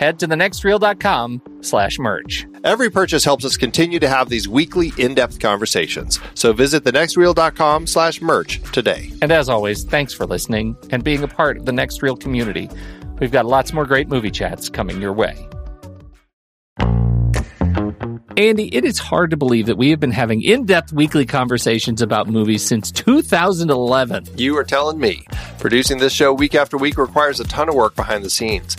head to thenextreel.com slash merch. Every purchase helps us continue to have these weekly in-depth conversations. So visit thenextreel.com slash merch today. And as always, thanks for listening and being a part of the Next Reel community. We've got lots more great movie chats coming your way. Andy, it is hard to believe that we have been having in depth weekly conversations about movies since 2011. You are telling me. Producing this show week after week requires a ton of work behind the scenes.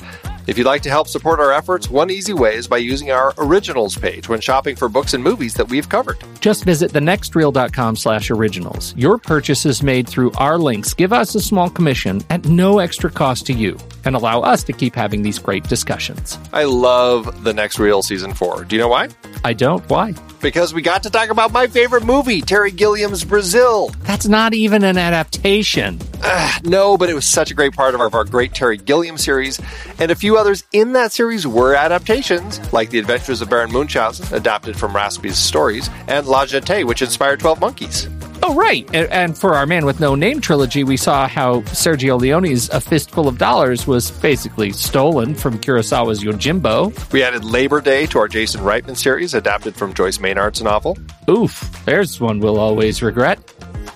If you'd like to help support our efforts, one easy way is by using our originals page when shopping for books and movies that we've covered. Just visit thenextreel.com slash originals. Your purchases made through our links give us a small commission at no extra cost to you and allow us to keep having these great discussions. I love the next Reel season four. Do you know why? I don't. Why? Because we got to talk about my favorite movie, Terry Gilliam's Brazil. That's not even an adaptation. Uh, no, but it was such a great part of our, of our great Terry Gilliam series. And a few others in that series were adaptations, like The Adventures of Baron Munchausen, adapted from Raspe's stories, and La Jetée, which inspired 12 Monkeys. Oh, right. And, and for our Man with No Name trilogy, we saw how Sergio Leone's A Fistful of Dollars was basically stolen from Kurosawa's Yojimbo. We added Labor Day to our Jason Reitman series, adapted from Joyce Maynard's novel. Oof, there's one we'll always regret.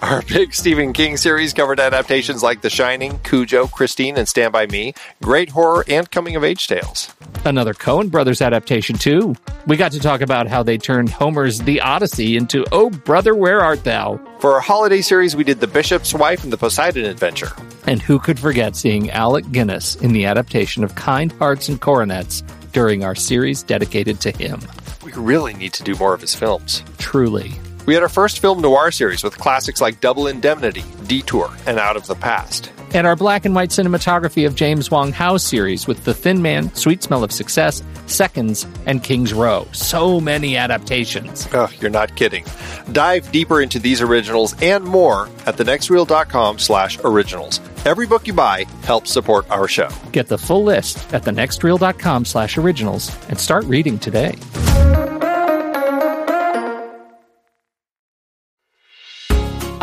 Our big Stephen King series covered adaptations like The Shining, Cujo, Christine, and Stand By Me, great horror and coming of age tales. Another Coen Brothers adaptation, too. We got to talk about how they turned Homer's The Odyssey into Oh Brother, Where Art Thou? For our holiday series, we did The Bishop's Wife and The Poseidon Adventure. And who could forget seeing Alec Guinness in the adaptation of Kind Hearts and Coronets during our series dedicated to him? We really need to do more of his films. Truly. We had our first film noir series with classics like Double Indemnity, Detour, and Out of the Past. And our black and white cinematography of James Wong Howe series with The Thin Man, Sweet Smell of Success, Seconds, and King's Row. So many adaptations. Oh, you're not kidding. Dive deeper into these originals and more at thenextreel.com slash originals. Every book you buy helps support our show. Get the full list at thenextreel.com slash originals and start reading today.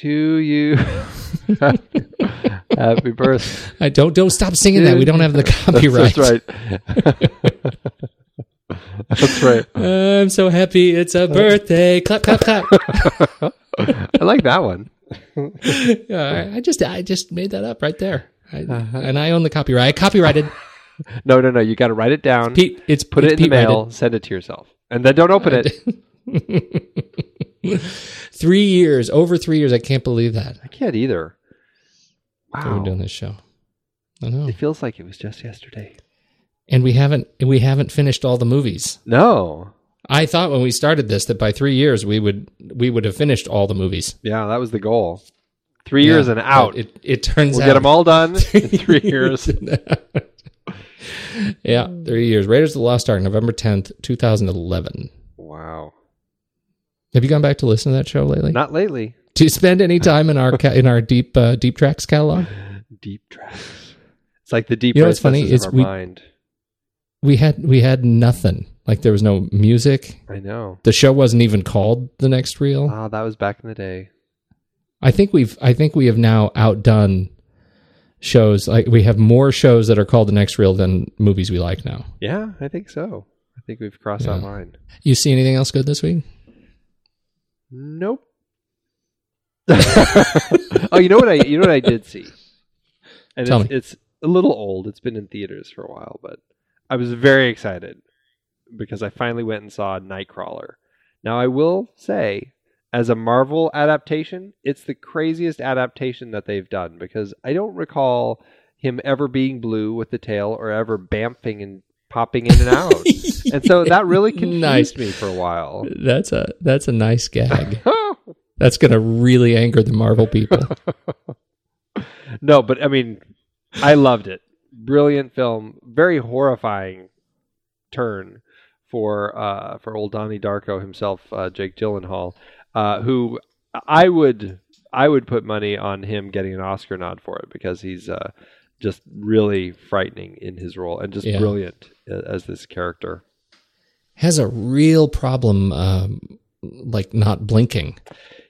To you. Happy birthday. I don't don't stop singing that. We don't have the copyright. That's, right. That's right. I'm so happy it's a birthday. Clap clap clap. I like that one. yeah, I just I just made that up right there. I, uh-huh. And I own the copyright. I copyrighted. no, no, no. You got to write it down. Pete, it's put it's it in Pete the mail. Send it to yourself, and then don't open it. three years, over three years. I can't believe that. I can't either. Wow. We're doing this show. I know, It feels like it was just yesterday. and we haven't we haven't finished all the movies. No. I thought when we started this that by three years we would we would have finished all the movies. Yeah, that was the goal. Three years Yeah, and out. It, it turns we'll out get them all done in three years. yeah, three years. Raiders of the Lost Ark, November tenth, two thousand eleven. Wow. Have you gone back to listen to that show lately? Not lately. Do you spend any time in our ca- in our deep uh, deep tracks catalog? Deep tracks. It's like the deep You know what's funny is we- mind. We had we had nothing. Like there was no music. I know. The show wasn't even called The Next Reel. Ah, that was back in the day. I think we've I think we have now outdone shows like we have more shows that are called The Next Reel than movies we like now. Yeah, I think so. I think we've crossed that line. You see anything else good this week? Nope. oh, you know what I you know what I did see, and Tell it's, me. it's a little old. It's been in theaters for a while, but I was very excited because I finally went and saw Nightcrawler. Now I will say, as a Marvel adaptation, it's the craziest adaptation that they've done because I don't recall him ever being blue with the tail or ever bamfing and popping in and out. and so that really confused Nice. me for a while. That's a that's a nice gag. That's going to really anger the Marvel people. no, but I mean, I loved it. Brilliant film, very horrifying turn for uh, for old Donnie Darko himself, uh, Jake Gyllenhaal, uh, who I would I would put money on him getting an Oscar nod for it because he's uh, just really frightening in his role and just Yeah. brilliant uh, as this character. Has a real problem um, like not blinking.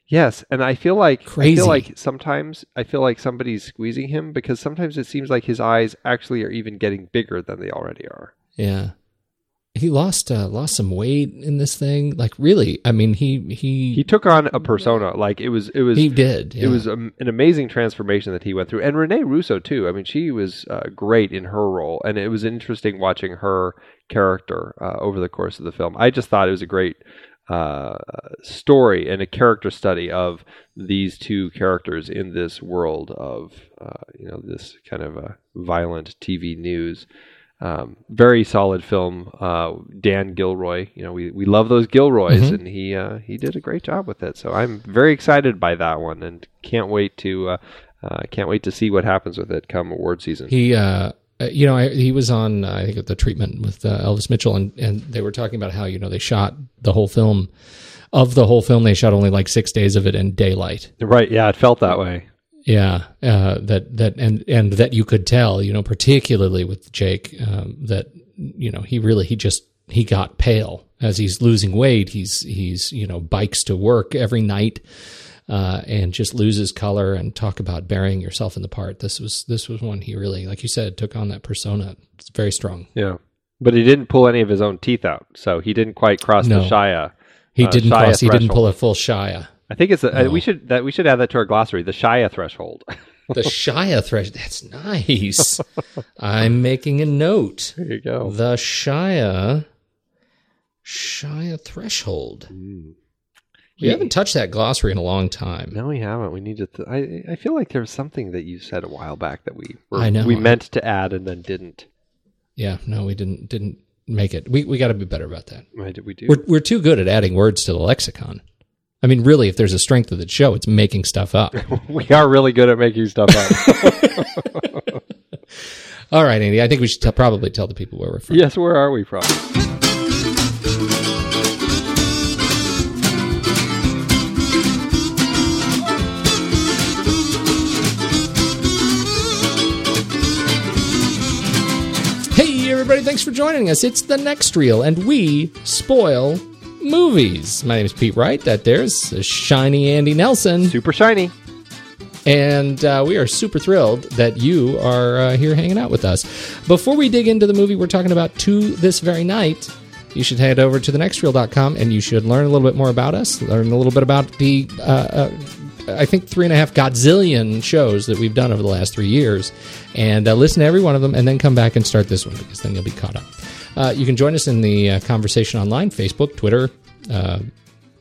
Yes, and I feel like I Crazy. feel like sometimes I feel like somebody's squeezing him because sometimes it seems like his eyes actually are even getting bigger than they already are. Yeah. He lost uh, lost some weight in this thing. Like really, I mean, he he He took on a persona like it was it was he did. it was um, an amazing transformation that he went through, and Renee Russo too. I mean, she was uh, great in her role, and it was interesting watching her character uh, over the course of the film. I just thought it was a great uh, story and a character study of these two characters in this world of uh, you know this kind of a violent TV news. Um, very solid film. Uh, Dan Gilroy, you know, we, we love those Gilroys, Mhm. and he uh, he did a great job with it. So I'm very excited by that one, and can't wait to uh, uh, can't wait to see what happens with it come award season. He, uh, uh, you know, I, he was on, I think, the treatment with uh, Elvis Mitchell, and, and they were talking about how, you know, they shot the whole film. Of the whole film, they shot only like six days of it in daylight. right? Yeah, it felt that way. Yeah, uh, that that and and that you could tell, you know, particularly with Jake, um, that you know he really he just he got pale as he's losing weight. He's he's you know bikes to work every night. Uh, and just loses color and talk about burying yourself in the part. This was this was one he really, like you said, took on that persona. It's very strong. Yeah, but he didn't pull any of his own teeth out, so he did't quite cross No. the Shia. He Uh, didn't Shia cross. He didn't pull a full Shia. I think it's a, uh, we should that we should add that to our glossary. The Shia threshold. The Shia threshold. That's nice. I'm making a note. there you go. The Shia Shia threshold. We He- haven't touched that glossary in a long time. No, we haven't. We need to. Th- I I feel like there was something that you said a while back that we were, I know. we meant to add and then didn't. Yeah, no, we didn't didn't make it. We we got to be better about that. Did we do? We're we're too good at adding words to the lexicon. I mean, really, if there's a strength of the show, it's making stuff up. we are really good at making stuff up. All right, Andy. I think we should t- probably tell the people where we're from. yes, where are we from? Hey, everybody, thanks for joining us. It's the next reel, and we spoil movies. My name is Pete Wright. That there's a shiny Andy Nelson. Super shiny. And uh, we are super thrilled that you are uh, here hanging out with us. Before we dig into the movie we're talking about to this very night, you should head over to thenextreel.com and you should learn a little bit more about us, learn a little bit about the uh, uh, I think three and a half godzillion shows that we've done over the last three years, and uh, listen to every one of them, and then come back and start this one because then you'll be caught up. Uh, you can join us in the uh, conversation online: Facebook, Twitter. Uh,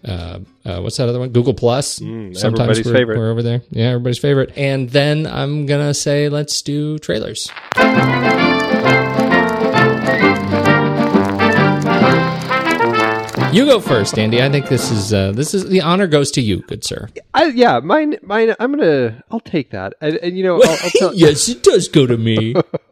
uh, uh, what's that other one? Google Plus. Mm, everybody's we're, favorite. we're over there. Yeah, everybody's favorite. And then I'm gonna say, let's do trailers. You go first, Andy. I think this is uh, this is the honor goes to you, good sir. I, yeah, mine, mine. I'm gonna. I'll take that. And, and you know, I'll, I'll tell, yes, it does go to me.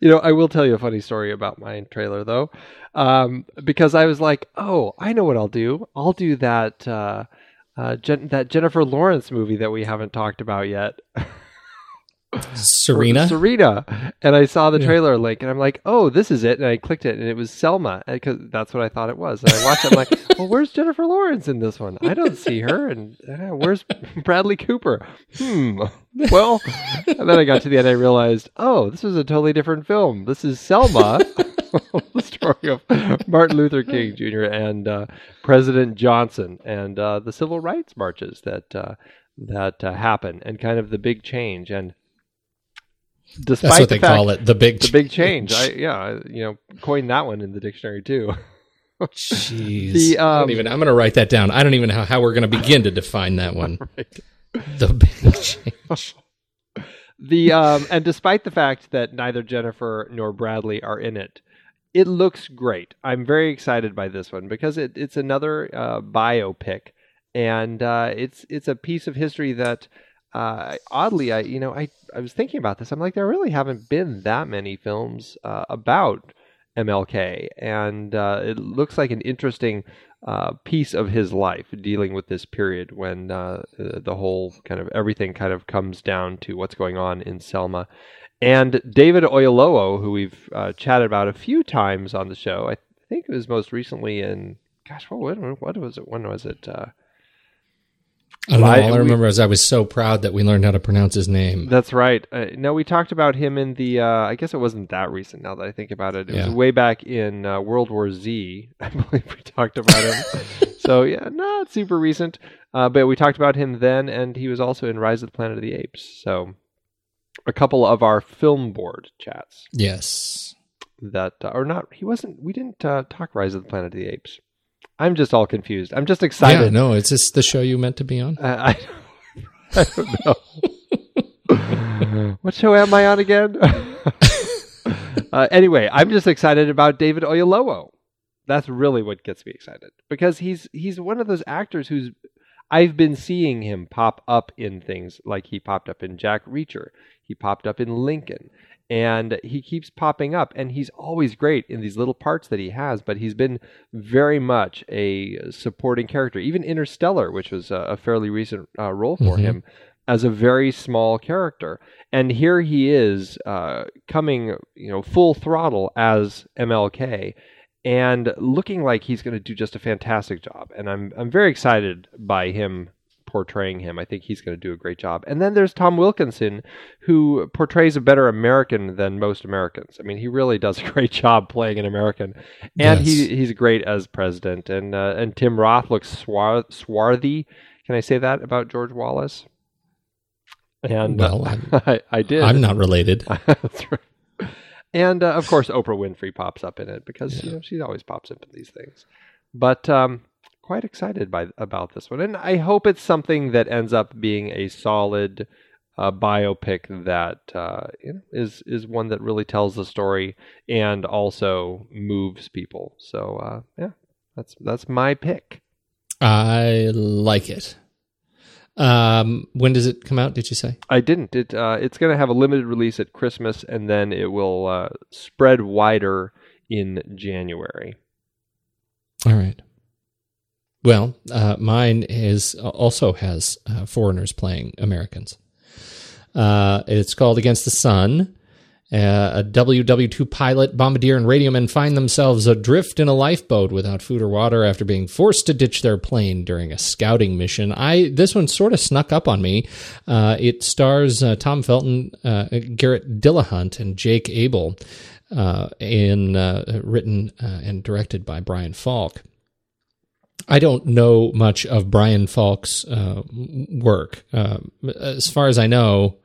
you know, I will tell you a funny story about my trailer though, um, because I was like, oh, I know what I'll do. I'll do that. Uh, uh, that Jennifer Lawrence movie that we haven't talked about yet. Serena. Serena. And I saw the trailer link and I'm like, oh, this is it. And I clicked it and it was Selma because that's what I thought it was. And I watched it. I'm like, well, where's Jennifer Lawrence in this one? I don't see her. And uh, where's Bradley Cooper? Hmm. Well, and then I got to the end. I realized, oh, this is a totally different film. This is Selma. the story of Martin Luther King Jr. and uh, President Johnson and uh, the civil rights marches that uh, that uh, happen and kind of the big change and despite That's what the they fact- call it, the big the big change. I yeah, I, you know, coined that one in the dictionary too. Jeez. The, I don't um, even. I'm going to write that down. I don't even know how we're going to begin to define that one. right. The big change. The um, and despite the fact that neither Jennifer nor Bradley are in it, it looks great. I'm very excited by this one because it, it's another uh, biopic, and uh, it's it's a piece of history that uh, oddly, I you know I I was thinking about this. I'm like there really haven't been that many films uh, about MLK, and uh, it looks like an interesting uh, piece of his life dealing with this period when uh, the whole kind of everything kind of comes down to what's going on in Selma. And David Oyelowo, who we've uh, chatted about a few times on the show, I think it was most recently in, gosh, what, what was it? When was it? I know. All I remember is I was so proud that we learned how to pronounce his name. That's right. Uh, no, we talked about him in the. Uh, I guess it wasn't that recent. Now that I think about it, it Yeah. was way back in uh, World War Z. I believe we talked about him. so yeah, not super recent, uh, but we talked about him then, and he was also in Rise of the Planet of the Apes. So a couple of our film board chats Yes. that, uh, or not. He wasn't. We didn't uh, talk Rise of the Planet of the Apes. I'm just all confused. I'm just excited. Yeah, no, is this the show you meant to be on? Uh, I, I don't know. what show am I on again? uh, anyway, I'm just excited about David Oyelowo. That's really what gets me excited because he's he's one of those actors who's I've been seeing him pop up in things like he popped up in Jack Reacher, he popped up in Lincoln, and he keeps popping up and he's always great in these little parts that he has but he's been very much a supporting character. Even interstellar which was a, fairly recent uh, role for Mhm. him as a very small character. And here he is uh, coming you know full throttle as mlk and looking like he's going to do just a fantastic job. And i'm i'm very excited by him portraying him. I think he's going to do a great job. And then there's Tom Wilkinson, who portrays a better American than most Americans. I mean, he really does a great job playing an American, and Yes. he he's great as president. And uh, and Tim Roth looks swar- swarthy. Can I say that about George Wallace? And Well, uh, I, I did. I'm not related. And uh, of course, Oprah Winfrey pops up in it because you know she always pops up in these things. But um, quite excited by about this one, and I hope it's something that ends up being a solid uh, biopic that uh, is is one that really tells the story and also moves people. So uh, yeah, that's that's my pick. I like it. Um, when does it come out? Did you say? I didn't. It uh, it's going to have a limited release at Christmas, and then it will uh, spread wider in January. All right. Well, uh, mine is also has uh, foreigners playing Americans. Uh, it's called Against the Sun. Uh, a WW2 pilot, bombardier, and radioman find themselves adrift in a lifeboat without food or water after being forced to ditch their plane during a scouting mission. I this one sort of snuck up on me. Uh, it stars uh, Tom Felton, uh, Garrett Dillahunt, and Jake Abel, uh, in uh, written uh, and directed by Brian Falk. I don't know much of Brian Falk's uh, work. Um, as far as I know,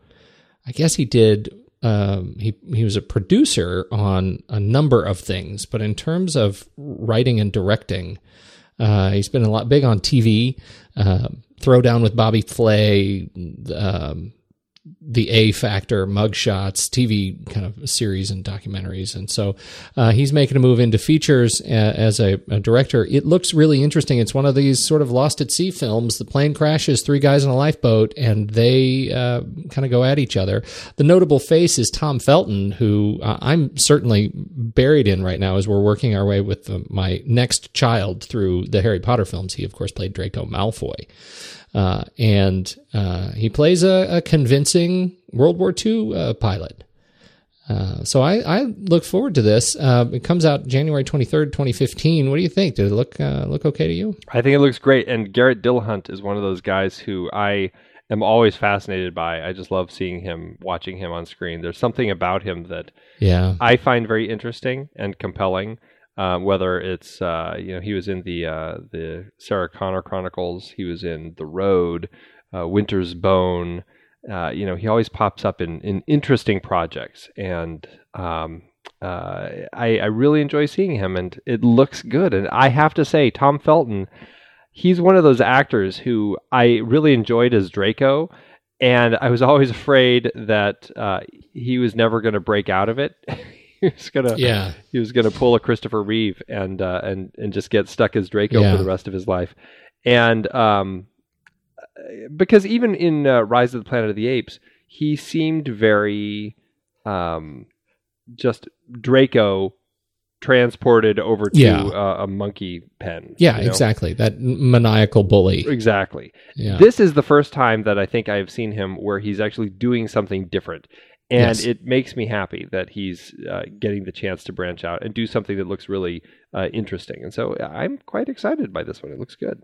I guess he did. Um, he he was a producer on a number of things, but in terms of writing and directing, uh, he's been a lot big on TV. Uh, Throwdown with Bobby Flay, um, the A Factor, mugshots, TV kind of series and documentaries, and so uh, he's making a move into features uh, as a, a, director. It looks really interesting. It's one of these sort of lost at sea films. The plane crashes, three guys in a lifeboat, and they uh, kind of go at each other. The notable face is Tom Felton, who uh, I'm certainly buried in right now as we're working our way with uh, my next child through the Harry Potter films. He, of course, played Draco Malfoy. Uh, and uh, he plays a, a, convincing World War II uh, pilot. Uh, so I, I, look forward to this. Uh, it comes out January twenty third, twenty fifteen. What do you think? Did it look uh, look okay to you? I think it looks great. And Garrett Dillahunt is one of those guys who I am always fascinated by. I just love seeing him, watching him on screen. There's something about him that yeah I find very interesting and compelling. Um, whether it's uh, you know he was in the uh, the Sarah Connor Chronicles, he was in The Road, uh, Winter's Bone. Uh, you know he always pops up in, in interesting projects, and um, uh, I, I really enjoy seeing him, and it looks good. And I have to say, Tom Felton, he's one of those actors who I really enjoyed as Draco, and I was always afraid that uh, he was never going to break out of it. he was gonna yeah he was gonna pull a Christopher Reeve and uh, and and just get stuck as Draco yeah. for the rest of his life, and um, because even in uh, Rise of the Planet of the Apes, he seemed very um, just Draco transported over to yeah. uh, a monkey pen. Yeah, you know? exactly. That maniacal bully. Exactly. Yeah. This is the first time that I think I've seen him where he's actually doing something different and yes. it makes me happy that he's uh, getting the chance to branch out and do something that looks really uh, interesting. And so I'm quite excited by this one. It looks good.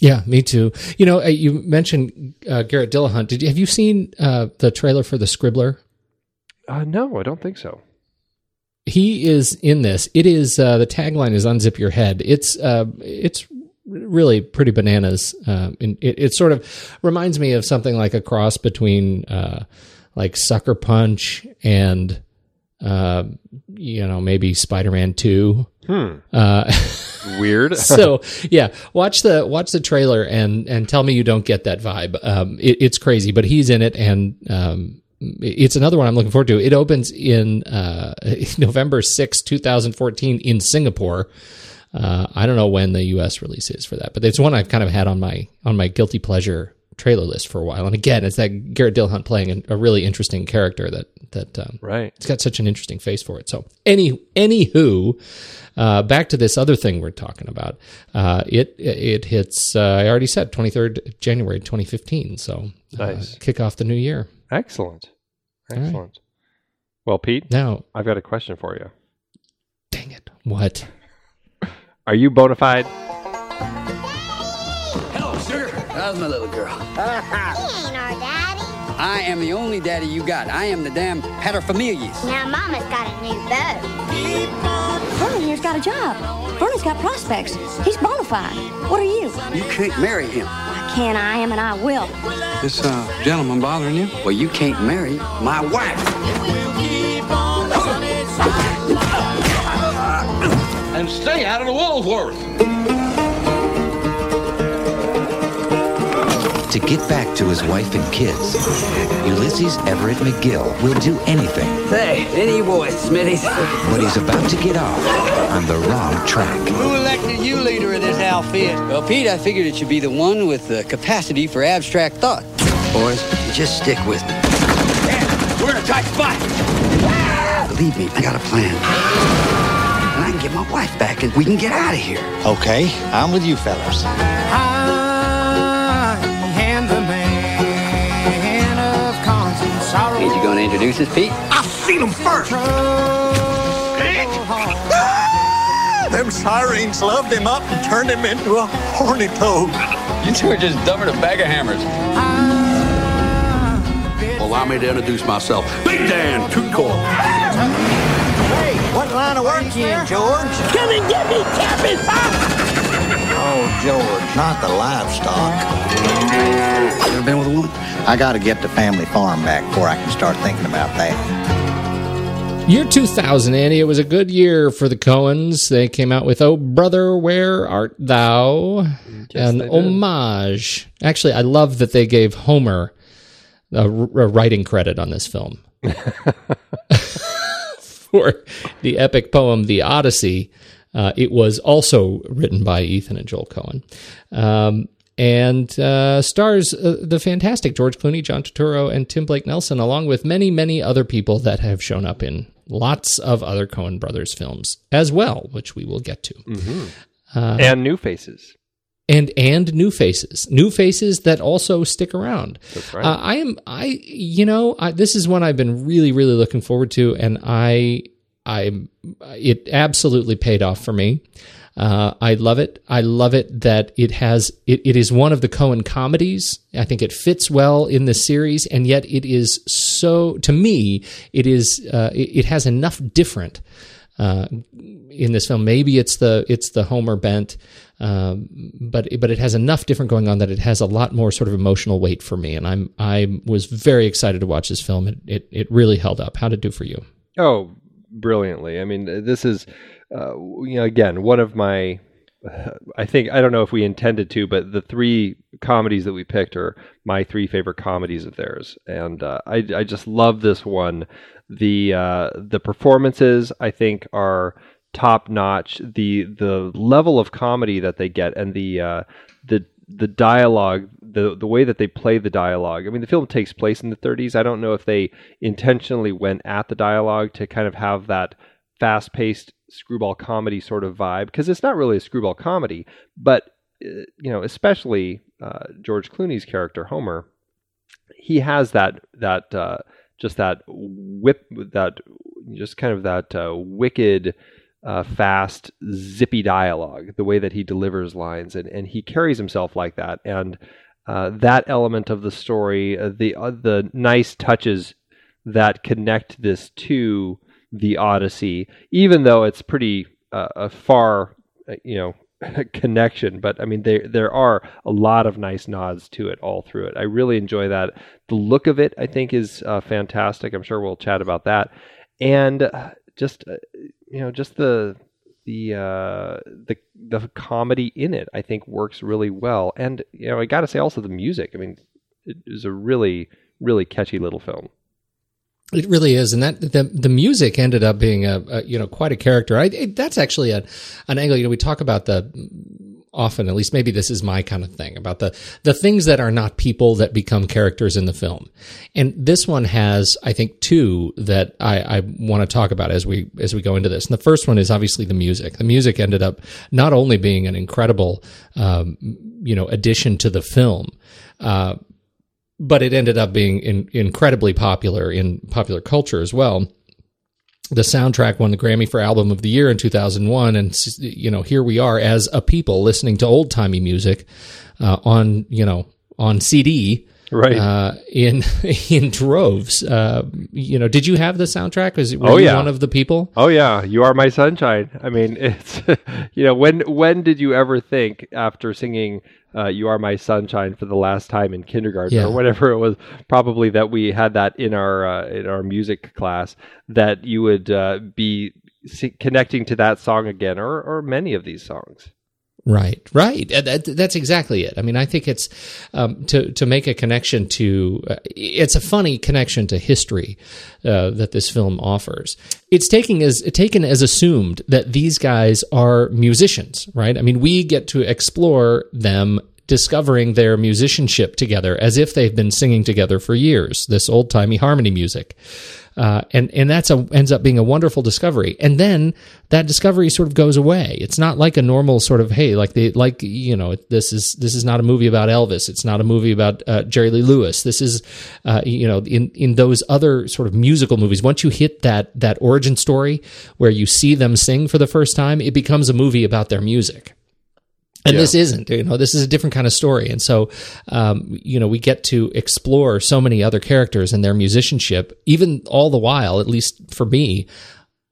Yeah, me too. You know, uh, you mentioned uh, Garrett Dillahunt. Did you have you seen uh, the trailer for The Scribbler? Uh, no, I don't think so. He is in this. It is the tagline is "Unzip Your Head." It's it's really pretty bananas. it, it, sort of reminds me of something like a cross between like Sucker Punch and uh, you know maybe Spider Man Two. Hmm. Uh, Weird. so yeah, watch the watch the trailer and and tell me you don't get that vibe. Um, it, it's crazy, but he's in it, and um, it's another one I'm looking forward to. It opens in uh, November 6, 2014 in Singapore. Uh, I don't know when the U.S. release is for that, but it's one I've kind of had on my on my guilty pleasure trailer list for a while. And again, it's that Garrett Dillahunt playing a, really interesting character that that um, right. It's got such an interesting face for it. So any anywho, uh, back to this other thing we're talking about. Uh, it it hits. Uh, I already said twenty third January twenty fifteen. So uh, nice. kick off the new year. Excellent. Excellent. Right. Well, Pete. Now I've got a question for you. Dang it! What? Are you bona fide? How's my little girl? he ain't our daddy. I am the only daddy you got. I am the damn paterfamilias. Now Mama's got a new beau. Vernon here's got a job. Vernon's got prospects. He's bona fide. What are you? You can't marry him. I can, I am, and I will. This uh, gentleman bothering you? Well, you can't marry my wife. And stay out of the Woolworth. To get back to his wife and kids, Ulysses Everett McGill will do anything. Hey, any boy, Smitty. But he's about to get off on the wrong track. Who elected you leader of this outfit? Well, Pete, I figured it should be the one with the capacity for abstract thought. Boys, just stick with me. Yeah, we're in a tight spot. Believe me, I got a plan. And I can get my wife back and we can get out of here. Okay, I'm with you fellas. Ain't you gonna introduce us, Pete? I've seen him first. Pete! Ah, them sirens loved him up and turned him into a horny toad. You two are just dumber than a bag of hammers. Allow me to introduce myself. Big Dan, Toot Corp. Hey, what line of work you in, George? Come and get me, Captain! Oh, George, not the livestock. You ever been with a woman? I gotta get the family farm back before I can start thinking about that. Year 2000, Andy, it was a good year for the Coens. They came out with Oh Brother, Where Art Thou? An homage. Actually, I love that they gave Homer a, a writing credit on this film. for the epic poem The Odyssey. Uh, it was also written by Ethan and Joel Coen. Um, and uh, stars uh, the fantastic George Clooney, John Turturro, and Tim Blake Nelson, along with many, many other people that have shown up in lots of other Coen brothers films as well, which we will get to. Mm-hmm. Uh, and new faces. And and new faces, new faces that also stick around. That's right. Uh, I am I you know I, this is one I've been really really looking forward to, and I I it absolutely paid off for me. Uh, I love it. I love it that it has it, it is one of the Coen comedies. I think it fits well in the series, and yet it is so to me it is uh, it, it, has enough different uh, in this film. Maybe it's the it's the Homer bent, um, but but it has enough different going on that it has a lot more sort of emotional weight for me. And I'm I was very excited to watch this film. It it, it really held up. How did it do for you? Oh, brilliantly. I mean, this is uh, you know, again, one of my, I think, I don't know if we intended to, but the three comedies that we picked are my three favorite comedies of theirs. And uh, I, I just love this one. The, uh, the performances, I think, are top notch. The, the level of comedy that they get and the, uh, the, the dialogue, the the way that they play the dialogue. I mean, the film takes place in the 30s. I don't know if they intentionally went at the dialogue to kind of have that fast-paced screwball comedy sort of vibe because it's not really a screwball comedy, but uh, you know, especially uh, George Clooney's character Homer, he has that that uh, just that whip that just kind of that uh, wicked. Uh, fast, zippy dialogue, the way that he delivers lines, and, and he carries himself like that. And uh, that element of the story, the the nice touches that connect this to the Odyssey, even though it's pretty uh, a far, uh, you know, connection. But I mean, there there are a lot of nice nods to it all through it. I really enjoy that. The look of it, I think, is uh, fantastic. I'm sure we'll chat about that, and uh, just uh, you know, just the the uh, the the comedy in it, I think, works really well. And you know, I got to say, also the music. I mean, it is a really really catchy little film. It really is, and that the the music ended up being a, a you know quite a character. I, it, that's actually a, an angle. You know, we talk about the often, at least maybe this is my kind of thing about the the things that are not people that become characters in the film. And this one has, I think, two that I, I want to talk about as we as we go into this. And the first one is obviously the music. The music ended up not only being an incredible, um, you know, addition to the film. Uh, but it ended up being in, incredibly popular in popular culture as well. The soundtrack won the Grammy for Album of the Year in 2001, and you know here we are as a people listening to old timey music uh, on you know on CD, right? Uh, in in droves. Uh, you know, did you have the soundtrack? Was were oh, yeah. one of the people? Oh yeah, you are my sunshine. I mean, it's you know when when did you ever think after singing uh, "You Are My Sunshine" for the last time in kindergarten Yeah. or whatever it was. Probably that we had that in our uh, in our music class that you would uh, be connecting to that song again, or or many of these songs. Right, right. Uh, That, that's exactly it. I mean, I think it's um, to to make a connection to. Uh, it's a funny connection to history uh, that this film offers. It's taking as taken as assumed that these guys are musicians, right? I mean, we get to explore them discovering their musicianship together as if they've been singing together for years. This old timey harmony music. Uh, and and that's a ends up being a wonderful discovery. And then that discovery sort of goes away. It's not like a normal sort of hey, like the like you know this is this is not a movie about Elvis. It's not a movie about uh, Jerry Lee Lewis. This is uh, you know in in those other sort of musical movies. Once you hit that that origin story where you see them sing for the first time, it becomes a movie about their music. And Yeah. this isn't, you know, this is a different kind of story. And so, um, you know, we get to explore so many other characters and their musicianship, even all the while, at least for me,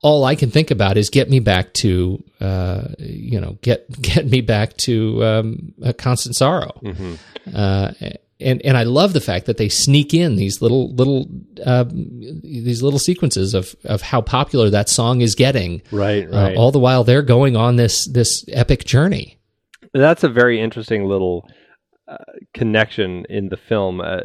all I can think about is get me back to, uh, you know, get get me back to um, a constant sorrow. Mm-hmm. Uh, and and I love the fact that they sneak in these little little uh, these little sequences of of how popular that song is getting. Right, Uh, right. all the while they're going on this this epic journey. That's a very interesting little uh, connection in the film uh,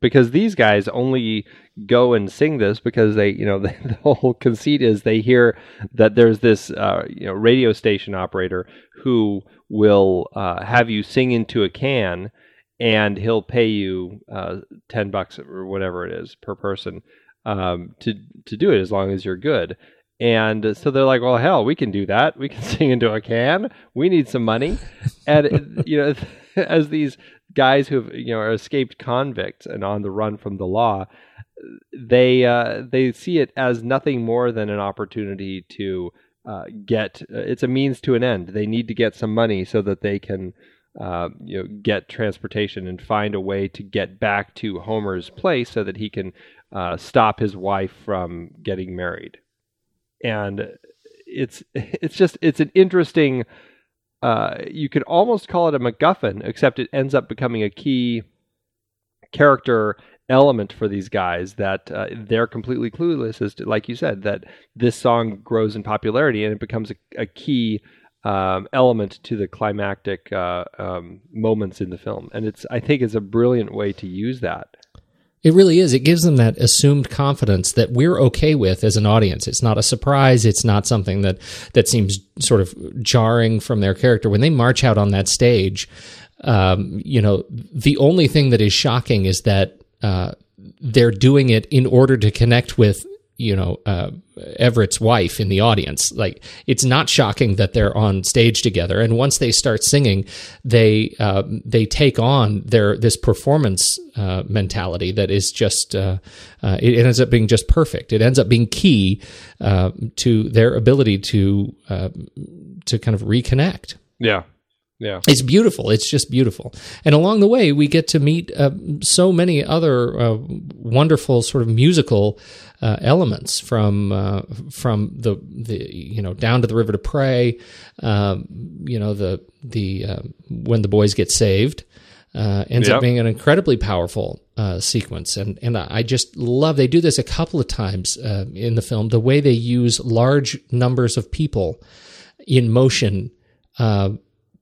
because these guys only go and sing this because they, you know, the, the whole conceit is they hear that there's this, uh, you know, radio station operator who will uh, have you sing into a can and he'll pay you uh, 10 bucks or whatever it is per person um, to to do it as long as you're good. And so they're like, well, hell, we can do that. We can sing into a can. We need some money. and, you know, as these guys who've, you know, are escaped convicts and on the run from the law, they, uh, they see it as nothing more than an opportunity to uh, get, uh, it's a means to an end. They need to get some money so that they can, uh, you know, get transportation and find a way to get back to Homer's place so that he can uh, stop his wife from getting married and it's it's just it's an interesting uh, you could almost call it a MacGuffin, except it ends up becoming a key character element for these guys that uh, they're completely clueless as to, like you said, that this song grows in popularity and it becomes a, a key um, element to the climactic uh, um, moments in the film. And it's I think it's a brilliant way to use that. It really is. It gives them that assumed confidence that we're okay with as an audience. It's not a surprise. It's not something that that seems sort of jarring from their character when they march out on that stage. Um, you know, the only thing that is shocking is that uh, they're doing it in order to connect with you know uh, Everett's wife in the audience. Like it's not shocking that they're on stage together, and once they start singing, they uh, they take on their this performance uh, mentality that is just uh, uh, it, ends up being just perfect. It ends up being key uh, to their ability to to kind of reconnect. Yeah. Yeah. It's beautiful. It's just beautiful. And along the way, we get to meet uh, so many other uh, wonderful sort of musical uh, elements from uh, from the the you know down to the river to pray, um, you know the the uh, when the boys get saved. Uh, ends Yep. up being an incredibly powerful uh, sequence, and and I just love they do this a couple of times uh, in the film. The way they use large numbers of people in motion uh,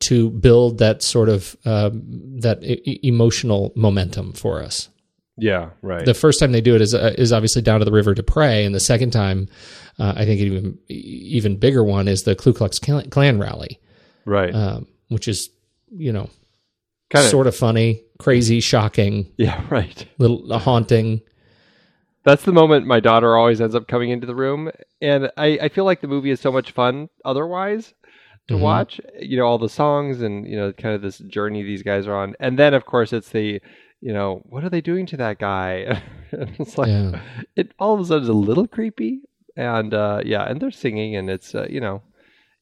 to build that sort of um, that e- emotional momentum for us. Yeah. Right. The first time they do it is uh, is obviously down to the river to pray, and the second time, uh, I think an even even bigger one is the Ku Klux Klan rally, right. um, which is you know Kinda- sort of funny, crazy, shocking, yeah. Right. little haunting. That's the moment my daughter always ends up coming into the room, and I, I feel like the movie is so much fun otherwise to Mhm. watch. You know, all the songs and you know, kind of this journey these guys are on, and then of course it's the, you know, what are they doing to that guy? It's like Yeah. it all of a sudden is a little creepy, and uh, yeah, and they're singing, and it's uh, you know,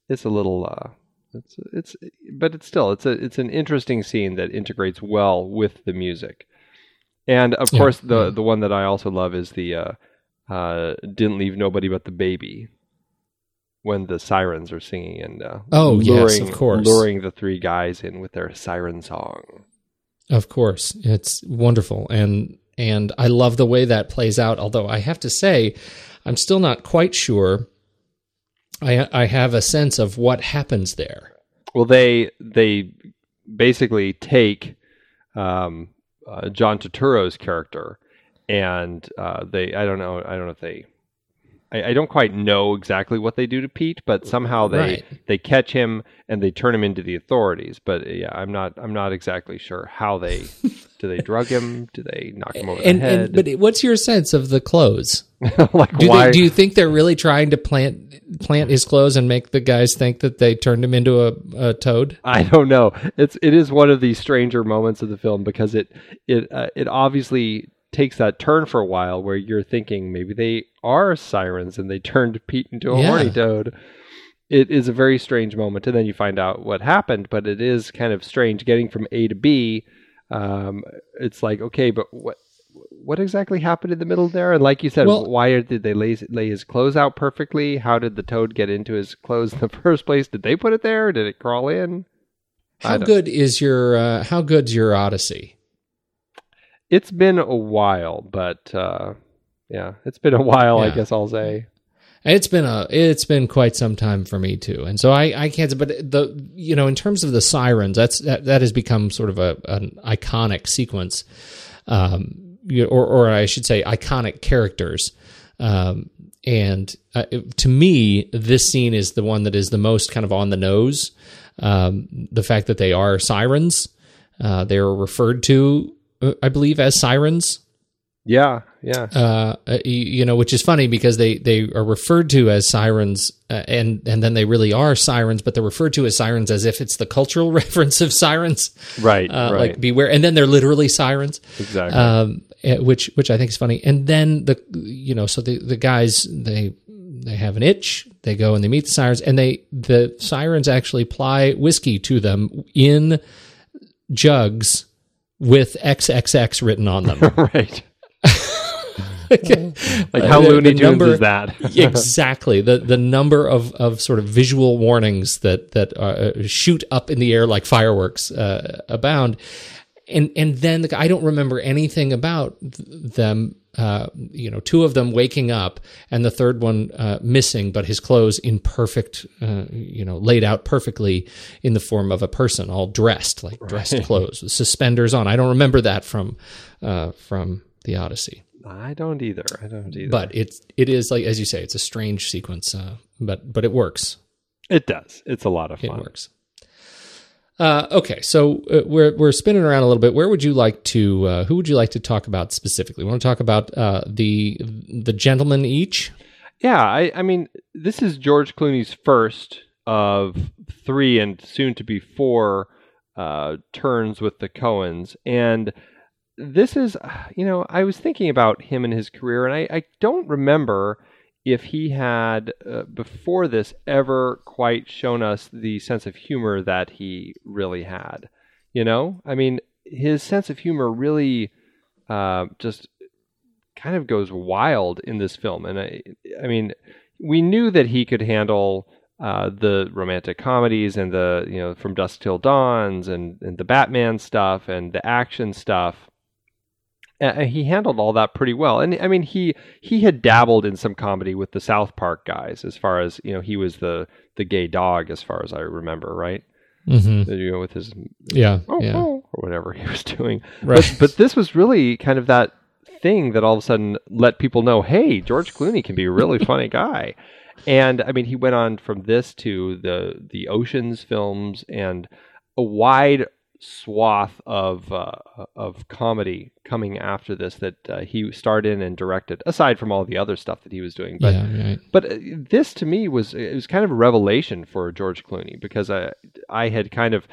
it's a little. Uh, it's it's but it's still it's a it's an interesting scene that integrates well with the music. And of Yeah, course, the the one that I also love is the uh, uh, "Didn't Leave Nobody But the Baby," when the sirens are singing and uh, Oh, yes, luring, of course. luring the three guys in with their siren song. Of course, it's wonderful, and and I love the way that plays out. Although I have to say, I'm still not quite sure. I I have a sense of what happens there. Well, they they basically take um, uh, John Turturro's character, and uh, they I don't know I don't know if they I, I don't quite know exactly what they do to Pete, but somehow they Right. they catch him and they turn him into the authorities. But uh, yeah, I'm not I'm not exactly sure how they do they drug him? Do they knock him over And, the head? and but what's your sense of the clothes? like Do why? they, do you think they're really trying to plant plant his clothes and make the guys think that they turned him into a, a toad? I don't know. It's it is one of the stranger moments of the film because it it uh, it obviously takes that turn for a while where you're thinking maybe they are sirens and they turned Pete into a Yeah. horny toad. It is a very strange moment, and then you find out what happened. But it is kind of strange getting from A to B. Um, it's like okay, but what what exactly happened in the middle there? And like you said, Well- why did they lay lay his clothes out perfectly? How did the toad get into his clothes in the first place? Did they put it there? Did it crawl in? How good is your uh, How good's your Odyssey? It's been a while, but uh, yeah, it's been a while. I guess I'll say. It's been a it's been quite some time for me too, and so I I can't. But the you know in terms of the sirens, that's that, that has become sort of a an iconic sequence, um, or or I should say iconic characters. Um, and uh, it- to me, this scene is the one that is the most kind of on the nose. Um, the fact that they are sirens, uh, they are referred to, I believe, as sirens Yeah, yeah. uh, uh, you, you know, which is funny because they they are referred to as sirens, uh, and and then they really are sirens, but they're referred to as sirens as if it's the cultural reference of sirens, Right, Uh, right. Like beware, and then they're literally sirens, Exactly. um, eh, which which I think is funny. And then the you know, so the the guys they they have an itch, they go and they meet the sirens, and they the sirens actually ply whiskey to them in jugs with XXX written on them. right. Like how the- Looney Tunes number- is that? exactly the the number of of sort of visual warnings that that uh, shoot up in the air like fireworks uh, abound, and and then the, I don't remember anything about them. Uh, you know, two of them waking up, and the third one uh, missing, but his clothes in perfect, uh, you know, laid out perfectly in the form of a person, all dressed like dressed clothes, with suspenders on. I don't remember that from uh, from the Odyssey I don't either. I don't either. but it's it is like as you say, it's a strange sequence, uh, but but it works. it does. It's a lot of fun. It works. Uh, okay, so uh, we're we're spinning around a little bit. Where would you like to? Uh, who would you like to talk about specifically? We Want to talk about uh, the the gentleman each? Yeah, I, I mean, this is George Clooney's first of three and soon to be four uh, turns with the Coens. And this is, you know, I was thinking about him and his career, and I, I don't remember if he had, uh, before this, ever quite shown us the sense of humor that he really had. You know? I mean, his sense of humor really uh, just kind of goes wild in this film. And I, I mean, we knew that he could handle uh, the romantic comedies and the, you know, from Dusk Till Dawns and, and the Batman stuff and the action stuff. And and he handled all that pretty well. And I mean, he he had dabbled in some comedy with the South Park guys, as far as you know, he was the the gay dog, as far as I remember, right? Mm-hmm. You know, with his Yeah, oh, yeah. oh, or whatever he was doing. Right. But, but this was really kind of that thing that all of a sudden let people know, hey, George Clooney can be a really funny guy. And I mean, he went on from this to the the Ocean's films and a wide swath of uh, of comedy coming after this that uh, he starred in and directed. Aside from all the other stuff that he was doing, but yeah, right. but uh, this to me was it was kind of a revelation for George Clooney because I I had kind of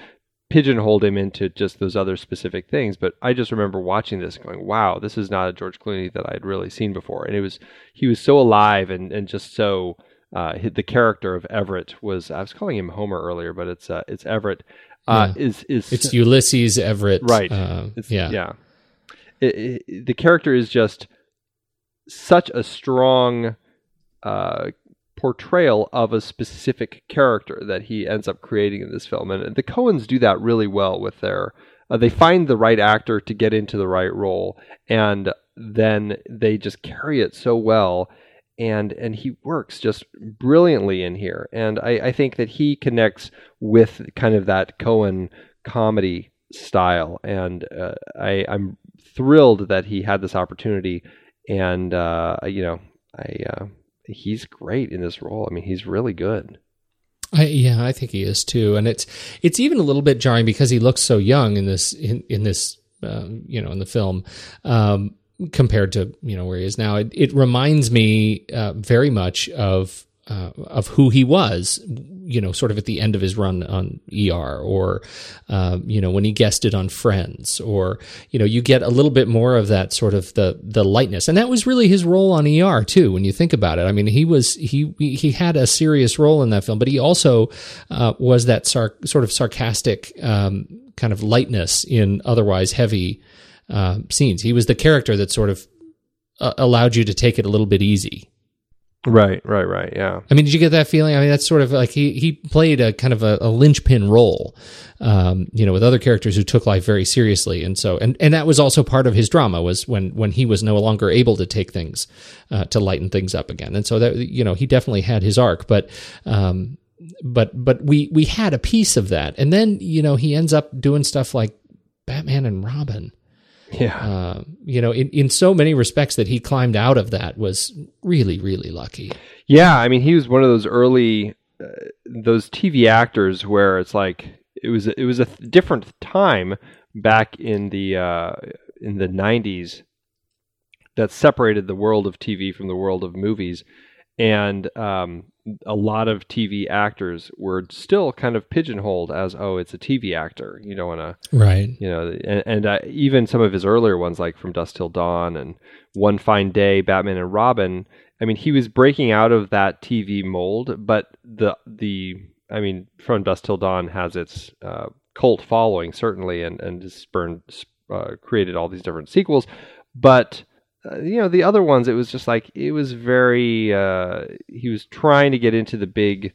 pigeonholed him into just those other specific things. But I just remember watching this, going, "Wow, this is not a George Clooney that I'd really seen before." And it was he was so alive and and just so uh, the character of Everett was. I was calling him Homer earlier, but it's uh, it's Everett. Uh, Yeah. Is is It's Ulysses Everett, right? Uh, yeah, yeah. It- it- the character is just such a strong uh, portrayal of a specific character that he ends up creating in this film, and the Coens do that really well with their. Uh, they find the right actor to get into the right role, and then they just carry it so well. And and he works just brilliantly in here, and I, I think that he connects with kind of that Coen comedy style, and uh, I, I'm thrilled that he had this opportunity, and uh, you know, I uh, he's great in this role. I mean, he's really good. I, yeah, I think he is too, and it's it's even a little bit jarring because he looks so young in this in, in this uh, you know in the film. Um, compared to you know where he is now. It, it reminds me uh, very much of uh, of who he was, you know, sort of at the end of his run on ER, or um, you know when he guested on Friends, or you know you get a little bit more of that sort of the the lightness, and that was really his role on ER too. When you think about it, I mean, he was he he had a serious role in that film, but he also uh, was that sar- sort of sarcastic um, kind of lightness in otherwise heavy uh, scenes. He was the character that sort of uh, allowed you to take it a little bit easy. Right, right, right. Yeah. I mean, did you get that feeling? I mean, that's sort of like he he played a kind of a, a linchpin role, um, you know, with other characters who took life very seriously, and so and and that was also part of his drama was when when he was no longer able to take things uh, to lighten things up again, and so that you know he definitely had his arc, but. Um, but but we we had a piece of that, and then you know he ends up doing stuff like Batman and Robin, yeah. Uh, you know, in, in so many respects that he climbed out of that was really, really lucky. Yeah. I mean, he was one of those early, uh, those TV actors where it's like, it was, it was a th- different time back in the, uh, in the 90s that separated the world of TV from the world of movies. And um, a lot of TV actors were still kind of pigeonholed as, oh, it's a TV actor. You don't want to, right? You know, and, and uh, even some of his earlier ones, like From Dusk Till Dawn and One Fine Day, Batman and Robin. I mean, he was breaking out of that TV mold, but the the I mean, From Dusk Till Dawn has its uh, cult following certainly, and and spurned uh, created all these different sequels, but uh, you know the other ones it was just like it was very uh, he was trying to get into the big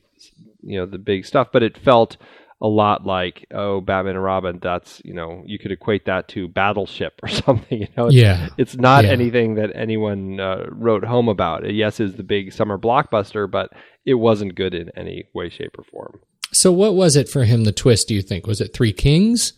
you know the big stuff but it felt a lot like oh batman and robin that's you know you could equate that to battleship or something you know? It's, yeah. it's not yeah. anything that anyone uh, wrote home about. Yes is the big summer blockbuster but it wasn't good in any way shape or form. So what was it for him the twist do you think? Was it three kings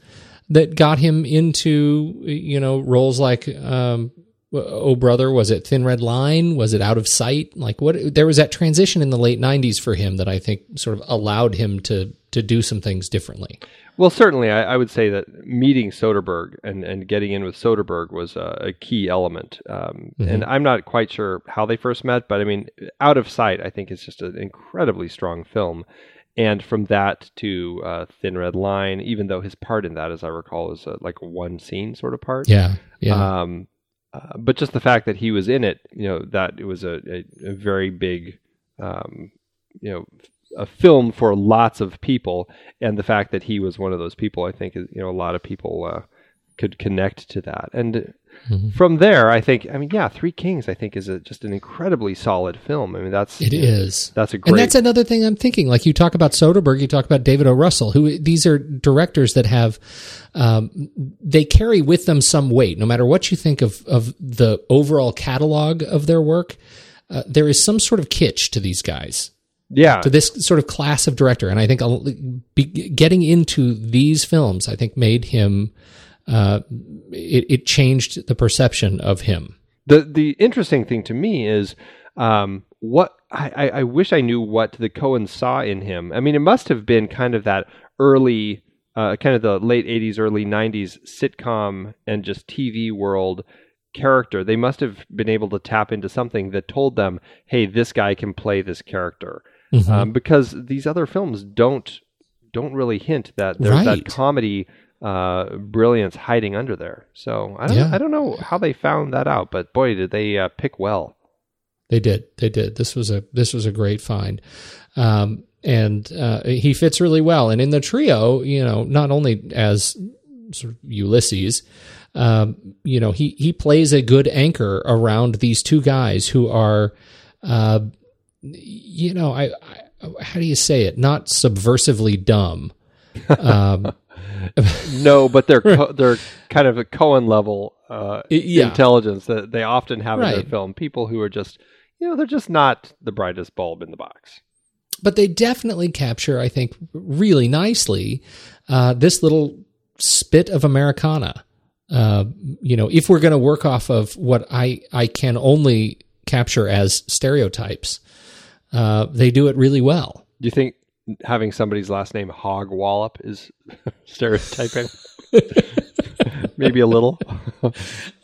that got him into you know roles like um, oh brother was it thin red line was it out of sight like what there was that transition in the late 90s for him that i think sort of allowed him to to do some things differently well certainly i, I would say that meeting soderbergh and, and getting in with soderbergh was a, a key element um, mm-hmm. and i'm not quite sure how they first met but i mean out of sight i think is just an incredibly strong film and from that to uh, Thin Red Line, even though his part in that, as I recall, is a, like a one scene sort of part. Yeah, yeah. Um, uh, but just the fact that he was in it, you know, that it was a, a, a very big, um, you know, a film for lots of people, and the fact that he was one of those people, I think, is, you know, a lot of people uh, could connect to that. And mm-hmm. from there, I think, I mean, yeah, Three Kings, I think, is a, just an incredibly solid film. I mean, that's it is. That's a great. And that's another thing I'm thinking. Like you talk about Soderbergh, you talk about David O. Russell, who these are directors that have, um, they carry with them some weight. No matter what you think of of the overall catalog of their work, uh, there is some sort of kitsch to these guys yeah to this sort of class of director and i think getting into these films i think made him uh, it, it, changed the perception of him. The the interesting thing to me is um, what I, I, wish I knew what the Coen saw in him. I mean, it must have been kind of that early, uh, kind of the late '80s, early '90s sitcom and just TV world character. They must have been able to tap into something that told them, "Hey, this guy can play this character," mm-hmm. um, because these other films don't don't really hint that there's right. that comedy uh, brilliance hiding under there. So I don't, yeah. I don't know how they found that out, but boy, did they uh, pick well. They did. They did. This was a this was a great find, um, and uh, he fits really well. And in the trio, you know, not only as sort of Ulysses, um, you know, he he plays a good anchor around these two guys who are, uh, you know, I, I, how do you say it? Not subversively dumb. Um, no, but they're co- they're kind of a Coen level uh, yeah. intelligence that they often have right. in their film. People who are just you know they're just not the brightest bulb in the box. But they definitely capture, I think, really nicely uh, this little spit of Americana. Uh, you know, if we're going to work off of what I I can only capture as stereotypes, uh, they do it really well. Do you think having somebody's last name Hogwallop is stereotyping. Maybe a little.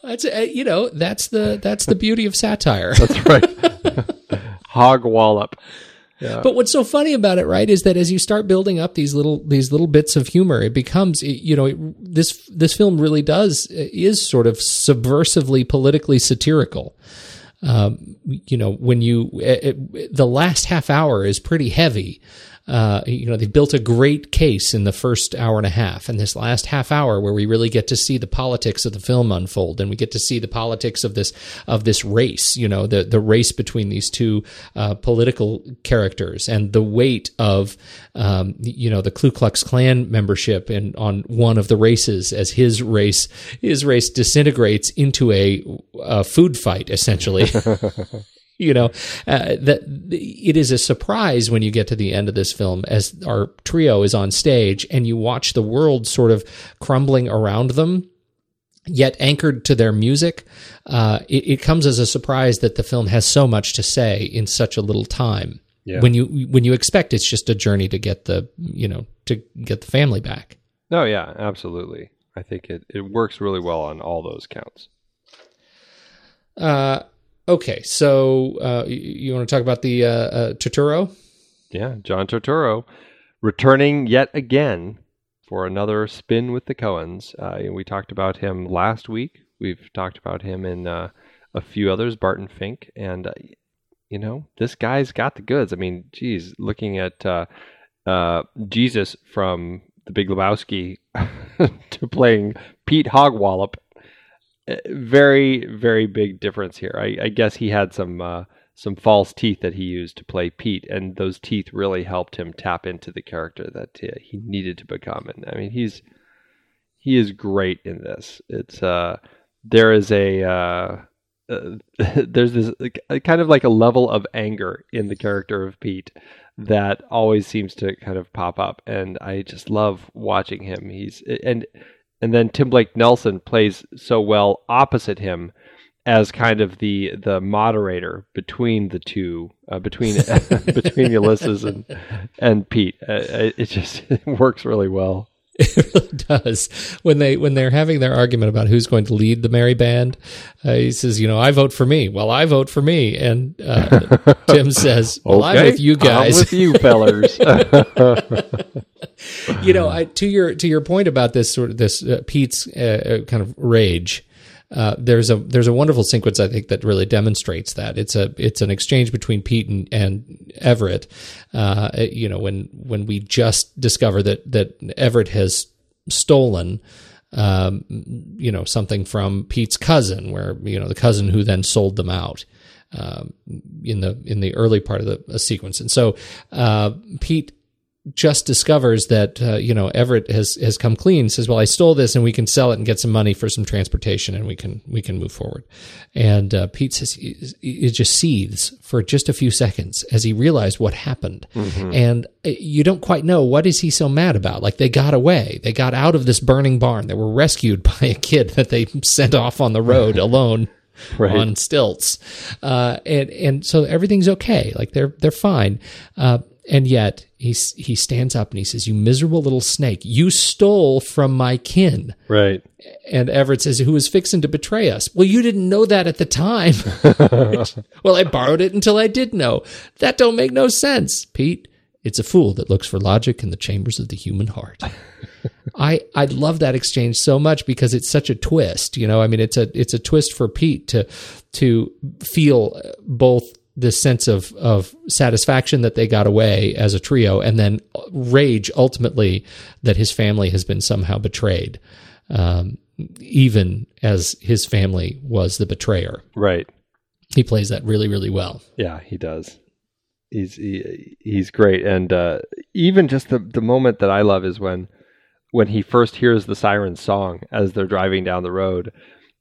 that's uh, you know that's the that's the beauty of satire. That's right. Hogwallop. Yeah. But what's so funny about it, right, is that as you start building up these little these little bits of humor, it becomes you know it, this this film really does is sort of subversively politically satirical. Um, you know when you it, it, the last half hour is pretty heavy, uh, you know, they've built a great case in the first hour and a half, and this last half hour where we really get to see the politics of the film unfold, and we get to see the politics of this of this race. You know, the the race between these two uh, political characters, and the weight of um, you know the Ku Klux Klan membership in on one of the races as his race his race disintegrates into a, a food fight essentially. you know uh, that it is a surprise when you get to the end of this film as our trio is on stage and you watch the world sort of crumbling around them yet anchored to their music uh, it, it, comes as a surprise that the film has so much to say in such a little time. Yeah. when you when you expect it's just a journey to get the you know to get the family back. No yeah absolutely. I think it, it works really well on all those counts. Uh Okay, so uh, you, want to talk about the uh, uh, Turturro? Yeah, John Turturro returning yet again for another spin with the Coens. Uh, we talked about him last week. We've talked about him in uh, a few others, Barton Fink, and uh, you know this guy's got the goods. I mean, geez, looking at Jesus from The Big Lebowski to playing Pete Hogwallop very very big difference here. I, I guess he had some uh, some false teeth that he used to play Pete, and those teeth really helped him tap into the character that uh, he needed to become. And I mean, he's he is great in this. It's uh, there is a uh, uh, there's this kind of like a level of anger in the character of Pete that always seems to kind of pop up, and I just love watching him. He's and and then Tim Blake Nelson plays so well opposite him as kind of the the moderator between the two, uh, between between Ulysses and and Pete. Uh, it just it works really well. It really does. When they when they're having their argument about who's going to lead the merry band, uh, he says, "You know, I vote for me." Well, I vote for me, and uh, Tim says, "Well, okay, I'm with you guys. I'm with you fellers." you know, I, to your to your point about this sort of this uh, Pete's uh, uh, kind of rage. Uh, there's a there's a wonderful sequence I think that really demonstrates that it's a it's an exchange between Pete and, and Everett. Uh, you know when when we just discover that that Everett has stolen. Um, you know something from Pete's cousin, where you know the cousin who then sold them out um, in the in the early part of the sequence, and so uh, Pete just discovers that uh, you know Everett has has come clean says well I stole this and we can sell it and get some money for some transportation and we can we can move forward and uh, Pete says it just seethes for just a few seconds as he realized what happened mm-hmm. and uh, you don't quite know what is he so mad about like they got away they got out of this burning barn they were rescued by a kid that they sent off on the road alone Right. on stilts, uh, and and so everything's okay. Like they're they're fine. Uh, and yet he he stands up and he says, "You miserable little snake! You stole from my kin." Right. And Everett says, "Who was fixing to betray us?" Well, you didn't know that at the time. well, I borrowed it until I did know. That don't make no sense, Pete. It's a fool that looks for logic in the chambers of the human heart. I I love that exchange so much because it's such a twist. You know, I mean, it's a it's a twist for Pete to to feel both this sense of of satisfaction that they got away as a trio, and then rage ultimately that his family has been somehow betrayed, um, even as his family was the betrayer. Right. He plays that really, really well. Yeah, he does. He's he, he's great, and uh, even just the the moment that I love is when when he first hears the siren song as they're driving down the road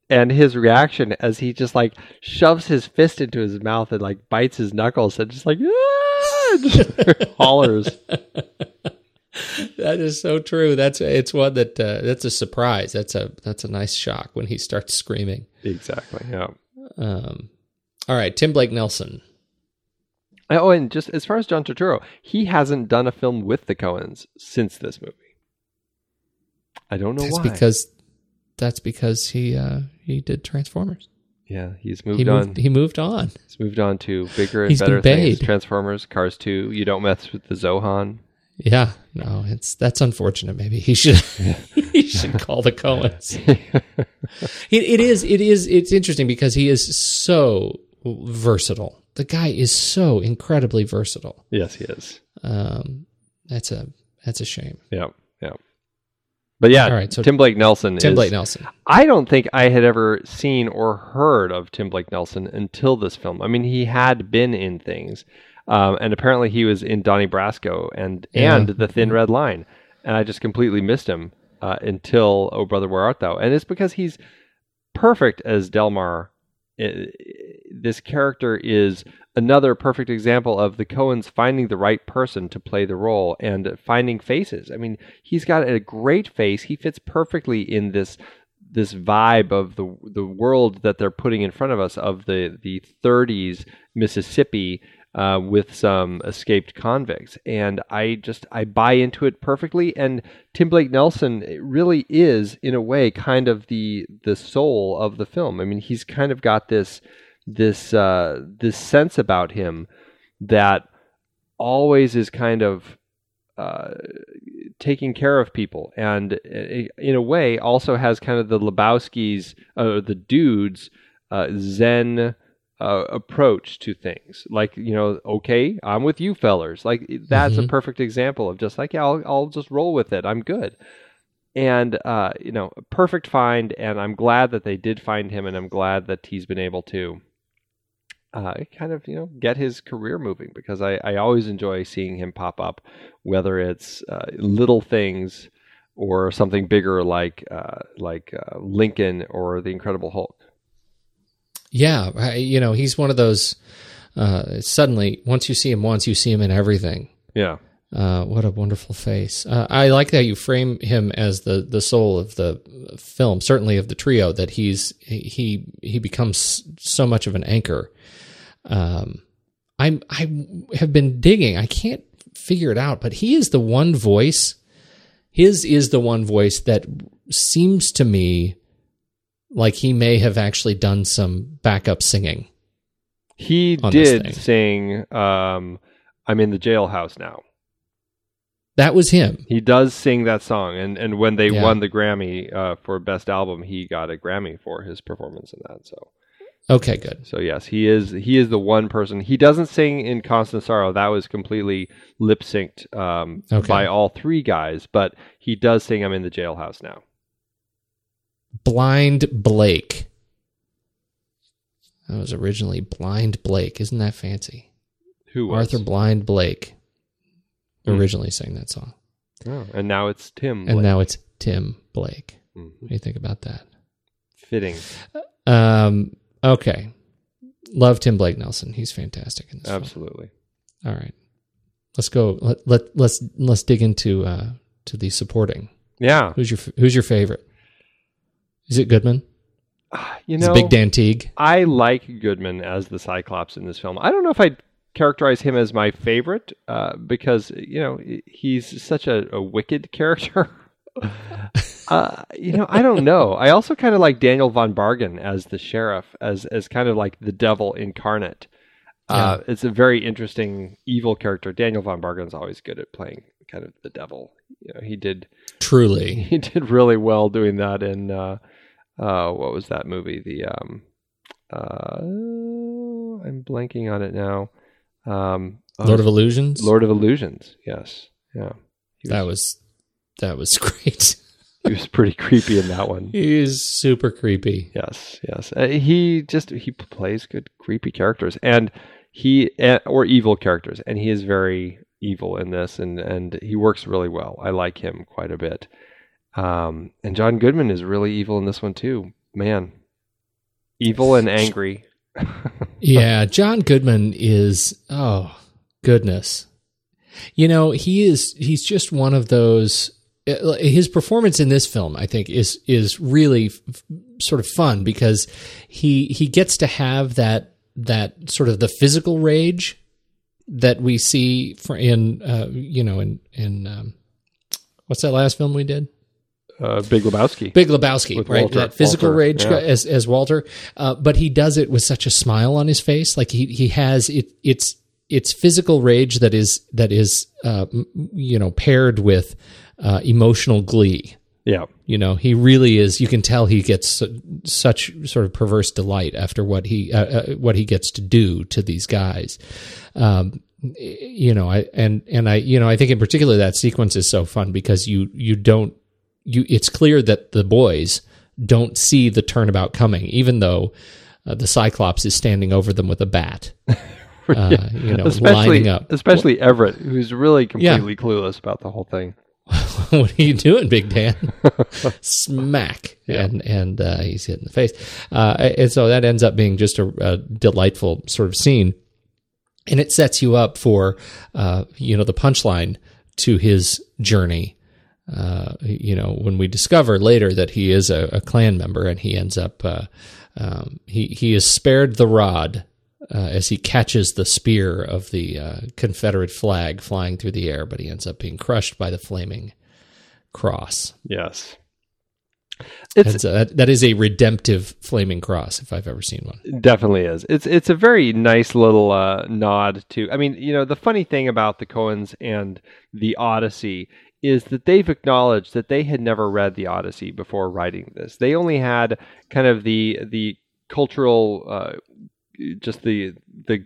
and his reaction as he just like shoves his fist into his mouth and like bites his knuckles and just like ah! just hollers. that is so true. That's it's one that uh, that's a surprise. That's a that's a nice shock when he starts screaming. Exactly. Yeah. Um, all right, Tim Blake Nelson. Oh, and just as far as John Turturro, he hasn't done a film with the Coens since this movie. I don't know that's why. Because that's because he uh, he did Transformers. Yeah, he's moved he on. Moved, he moved on. He's moved on to bigger and he's better things. Transformers, Cars Two. You don't mess with the Zohan. Yeah, no, it's that's unfortunate. Maybe he should he should call the Coens. it, it is it is it's interesting because he is so versatile. The guy is so incredibly versatile. Yes, he is. Um, That's a that's a shame. Yeah, yeah. But yeah, All right, so Tim Blake Nelson. Tim is- Blake Nelson. I don't think I had ever seen or heard of Tim Blake Nelson until this film. I mean, he had been in things, um, and apparently he was in Donnie Brasco and Yeah. and The Thin Red Line, and I just completely missed him uh, until Oh Brother Where Art Thou? And it's because he's perfect as Delmar. I- this character is another perfect example of the Coens finding the right person to play the role and finding faces. I mean, he's got a great face. He fits perfectly in this this vibe of the the world that they're putting in front of us of the the 30s Mississippi uh, with some escaped convicts, and I just I buy into it perfectly. And Tim Blake Nelson really is, in a way, kind of the the soul of the film. I mean, he's kind of got this this uh, this sense about him that always is kind of uh, taking care of people, and uh, in a way also has kind of the Lebowski's, uh, the dudes, uh, Zen uh, approach to things. Like you know, okay, I'm with you, fellers. Like that's a Mhm. perfect example of just like yeah, I'll, I'll just roll with it. I'm good. And uh, you know, perfect find, and I'm glad that they did find him, and I'm glad that he's been able to uh, kind of you know get his career moving because I, I always enjoy seeing him pop up, whether it's uh, little things or something bigger like uh, like uh, Lincoln or the Incredible Hulk. Yeah, I- you know, he's one of those. Uh, suddenly, once you see him once, you see him in everything. Yeah, Uh, what a wonderful face! Uh, I like that you frame him as the the soul of the film, certainly of the trio. That he's he he becomes so much of an anchor. Um, I'm I have been digging. I can't figure it out, but he is the one voice. His is the one voice that seems to me like he may have actually done some backup singing. he did sing. Um, I'm in the jailhouse now. That was him. He does sing that song, and and when they Yeah. won the Grammy uh, for best album, he got a Grammy for his performance in that. So. Okay, good. So yes, he is he is the one person. He doesn't sing in Constant Sorrow. That was completely lip synced um, Okay. by all three guys, but he does sing I'm in the jailhouse now. Blind Blake. That was originally Blind Blake. Isn't that fancy? Who was? Arthur Blind Blake Hmm. originally sang that song. Oh, and now it's Tim. And now it's Tim Blake. Mhm. What do you think about that? fitting. Um, okay. Love Tim Blake Nelson. He's fantastic in this film. Absolutely. All right. Let's go. Let, let let's let's dig into uh to the supporting. Yeah. Who's your who's your favorite? Is it Goodman? You know, Big Dan Teague? I like Goodman as the Cyclops in this film. I don't know if I'd characterize him as my favorite uh, because you know he's such a, a wicked character. uh, you know, I don't know. I also kind of like Daniel von Bargen as the sheriff, as as kind of like the devil incarnate. Uh, it's a very interesting evil character. Daniel von Bargen's always good at playing kind of the devil. You know, he did Truly. he did really well doing that in uh, uh, what was that movie? The um, uh, I'm blanking on it now. Um, Lord of Illusions? Lord of Illusions. Yes. Yeah. He That was that was great. He was pretty creepy in that one. he is super creepy. Yes. Yes. Uh, he just he plays good creepy characters and he uh, or evil characters and he is very evil in this and and he works really well. I like him quite a bit. Um, and John Goodman is really evil in this one too. Man, evil and angry. yeah, John Goodman is oh goodness. You know, he is he's just one of those his performance in this film I think is is really f- sort of fun because he he gets to have that that sort of the physical rage that we see in uh, you know in in um, what's that last film we did Uh, Big Lebowski. Big Lebowski, With right? Walter- that physical Walter, rage yeah. as as Walter, uh, but he does it with such a smile on his face. Like he he has it. It's it's physical rage that is that is uh, you know paired with uh, emotional glee. Yeah. You know, he really is. You can tell he gets such sort of perverse delight after what he uh, uh, what he gets to do to these guys. Um, you know, I and and I you know I think in particular that sequence is so fun because you you don't you it's clear that the boys don't see the turnabout coming, even though uh, the Cyclops is standing over them with a bat. Uh, you know, especially, lining up. Especially Everett, who's really completely yeah. clueless about the whole thing. what are you doing, Big Dan? Smack, yeah. and and uh, he's hit in the face, uh, and so that ends up being just a, a, delightful sort of scene, and it sets you up for uh, you know the punchline to his journey. Uh, you know, when we discover later that he is a, a Klan member, and he ends up uh, um, he he is spared the rod uh, as he catches the spear of the uh, Confederate flag flying through the air, but he ends up being crushed by the flaming cross. Yes. It's a, that, that is a redemptive flaming cross if I've ever seen one. Definitely is. It's it's a very nice little uh, nod to. I mean, you know, the funny thing about the Coens and the Odyssey is that they've acknowledged that they had never read the Odyssey before writing this. They only had kind of the the cultural uh, just the the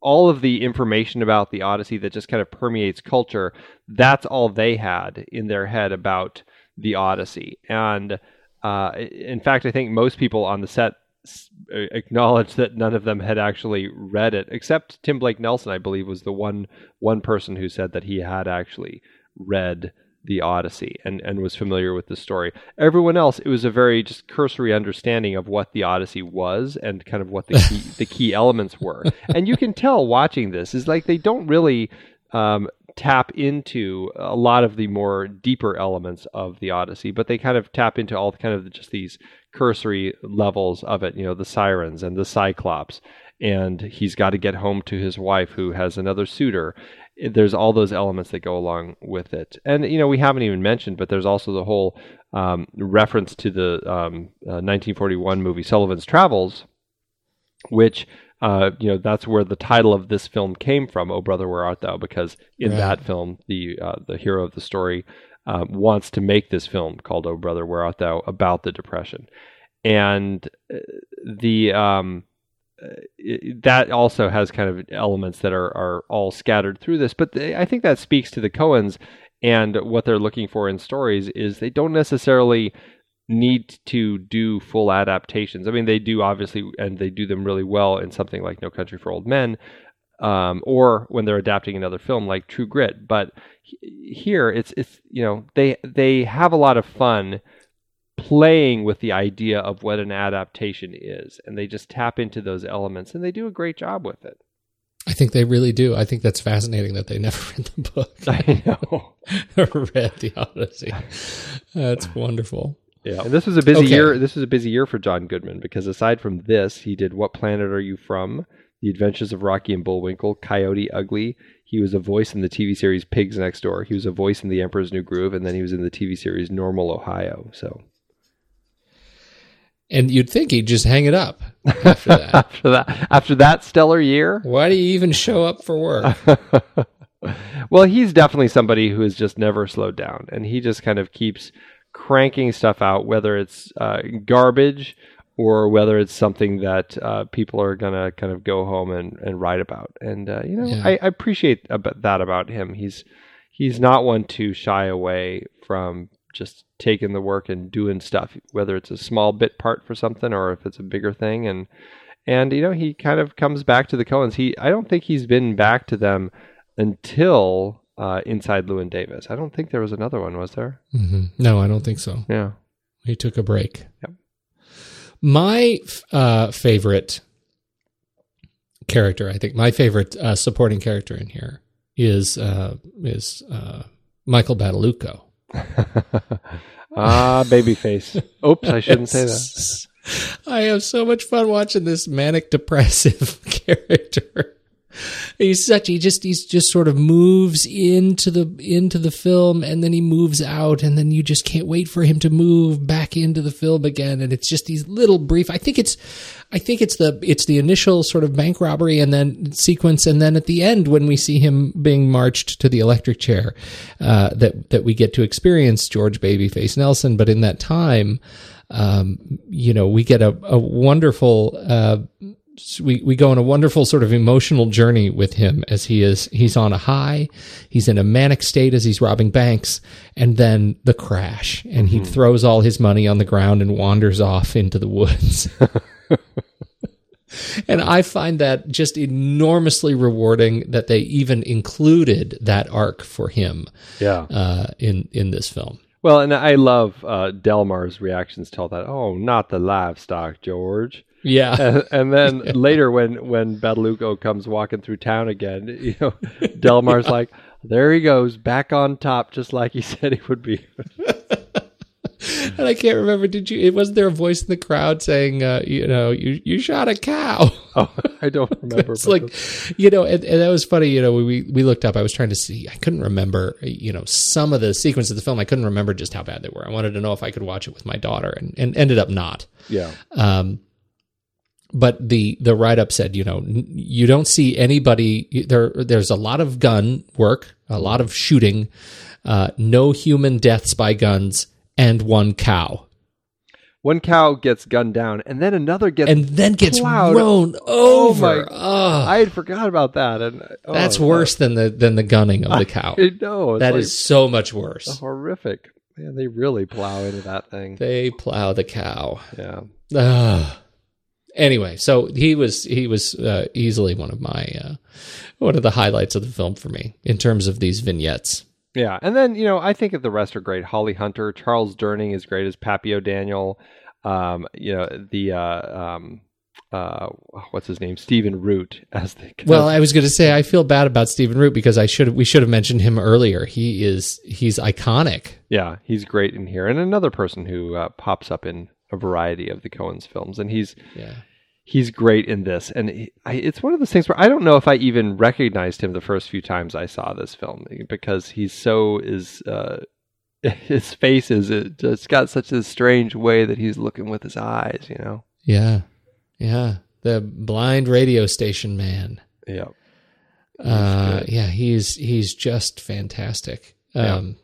all of the information about the Odyssey that just kind of permeates culture, that's all they had in their head about the Odyssey. And uh, in fact, I think most people on the set acknowledged that none of them had actually read it, except Tim Blake Nelson, I believe, was the one one person who said that he had actually read the Odyssey and, and was familiar with the story. Everyone else, it was a very just cursory understanding of what the Odyssey was and kind of what the key, the key elements were. And you can tell watching this is like they don't really um, tap into a lot of the more deeper elements of the Odyssey, but they kind of tap into all kind of just these cursory levels of it. You know, the sirens and the Cyclops and he's got to get home to his wife who has another suitor there's all those elements that go along with it. And, you know, we haven't even mentioned, but there's also the whole um, reference to the um, uh, 1941 movie Sullivan's Travels, which, uh, you know, that's where the title of this film came from, Oh Brother, Where Art Thou? Because in right. that film, the, uh, the hero of the story um, wants to make this film called Oh Brother, Where Art Thou? about the Depression. And uh, the um, that also has kind of elements that are, are all scattered through this. But they, I think that speaks to the Coens and what they're looking for in stories is they don't necessarily need to do full adaptations. I mean, they do obviously, and they do them really well in something like No Country for Old Men, um, or when they're adapting another film like True Grit. But here, it's it's you know they they have a lot of fun playing with the idea of what an adaptation is and they just tap into those elements and they do a great job with it. I think they really do. I think that's fascinating that they never read the book. I know. I read the odyssey. That's wonderful. Yeah. And this was a busy okay. year this was a busy year for john goodman because aside from this he did what planet are you from? The adventures of rocky and bullwinkle coyote ugly. He was a voice in the TV series Pigs Next Door. He was a voice in The Emperor's New Groove, and then he was in the TV series Normal Ohio. So and you'd think he'd just hang it up after that. after that, after that stellar year. Why do you even show up for work? well, he's definitely somebody who has just never slowed down, and he just kind of keeps cranking stuff out, whether it's uh, garbage or whether it's something that uh, people are gonna kind of go home and, and write about. And uh, you know, yeah. I, I, appreciate that about him. He's he's not one to shy away from just taking the work and doing stuff, whether it's a small bit part for something or if it's a bigger thing. And and you know, he kind of comes back to the Coens. He I don't think he's been back to them until uh, Inside Llewyn Davis. I don't think there was another one, was there? Mm-hmm. No, I don't think so. Yeah, he took a break. Yep. My uh, favorite character, I think, my favorite uh, supporting character in here is uh, is uh, Michael Badalucco. ah, babyface. Oops, I shouldn't say that. I have so much fun watching this manic depressive character he's such he just he's just sort of moves into the into the film and then he moves out and then you just can't wait for him to move back into the film again. And it's just these little brief I think it's I think it's the it's the initial sort of bank robbery and then sequence and then at the end when we see him being marched to the electric chair uh, that that we get to experience George Babyface Nelson. But in that time um, you know we get a, a wonderful uh, we we go on a wonderful sort of emotional journey with him as he is he's on a high, he's in a manic state as he's robbing banks, and then the crash, and he throws all his money on the ground and wanders off into the woods. and I find that just enormously rewarding that they even included that arc for him. Yeah. Uh, in in this film. Well, and I love uh, Delmar's reactions to all that. Oh, not the livestock, George. Yeah. And, and then later, when when Badalucco comes walking through town again, you know, Delmar's like, "There he goes, back on top, just like he said he would be." and I can't remember. Did you? It wasn't there a voice in the crowd saying, uh, "You know, you you shot a cow." Oh, I don't remember. it's like, you know, and, and, that was funny. You know, we we looked up. I was trying to see. I couldn't remember. You know, some of the sequences of the film. I couldn't remember just how bad they were. I wanted to know if I could watch it with my daughter, and and ended up not. Yeah. Um. But the the write up said, you know, you don't see anybody there. There's a lot of gun work, a lot of shooting, uh, no human deaths by guns, and one cow. One cow gets gunned down, and then another gets and then gets plowed. thrown Oh over. my! Oh, I had forgot about that, and oh, that's worse than the than the gunning of the cow. I know that is so much worse. Horrific. Man, they really plow into that thing. They plow the cow. Yeah. Uh, anyway, so he was he was uh, easily one of my uh, one of the highlights of the film for me in terms of these vignettes. Yeah, and then you know I think that the rest are great. Holly Hunter, Charles Durning is great as Pappy O'Daniel. Um, you know the uh, um, uh, what's his name, Stephen Root as the. Well, I was going to say I feel bad about Stephen Root because I should we should have mentioned him earlier. He is he's iconic. Yeah, he's great in here, and another person who uh, pops up in a variety of the Coens films, and he's yeah he's great in this. And he, I, it's one of those things where I don't know if I even recognized him the first few times I saw this film because he's so is. Uh, his face is it just got such a strange way that he's looking with his eyes, you know. Yeah, yeah, the blind radio station man. Yeah, uh, yeah, he's he's just fantastic. Um.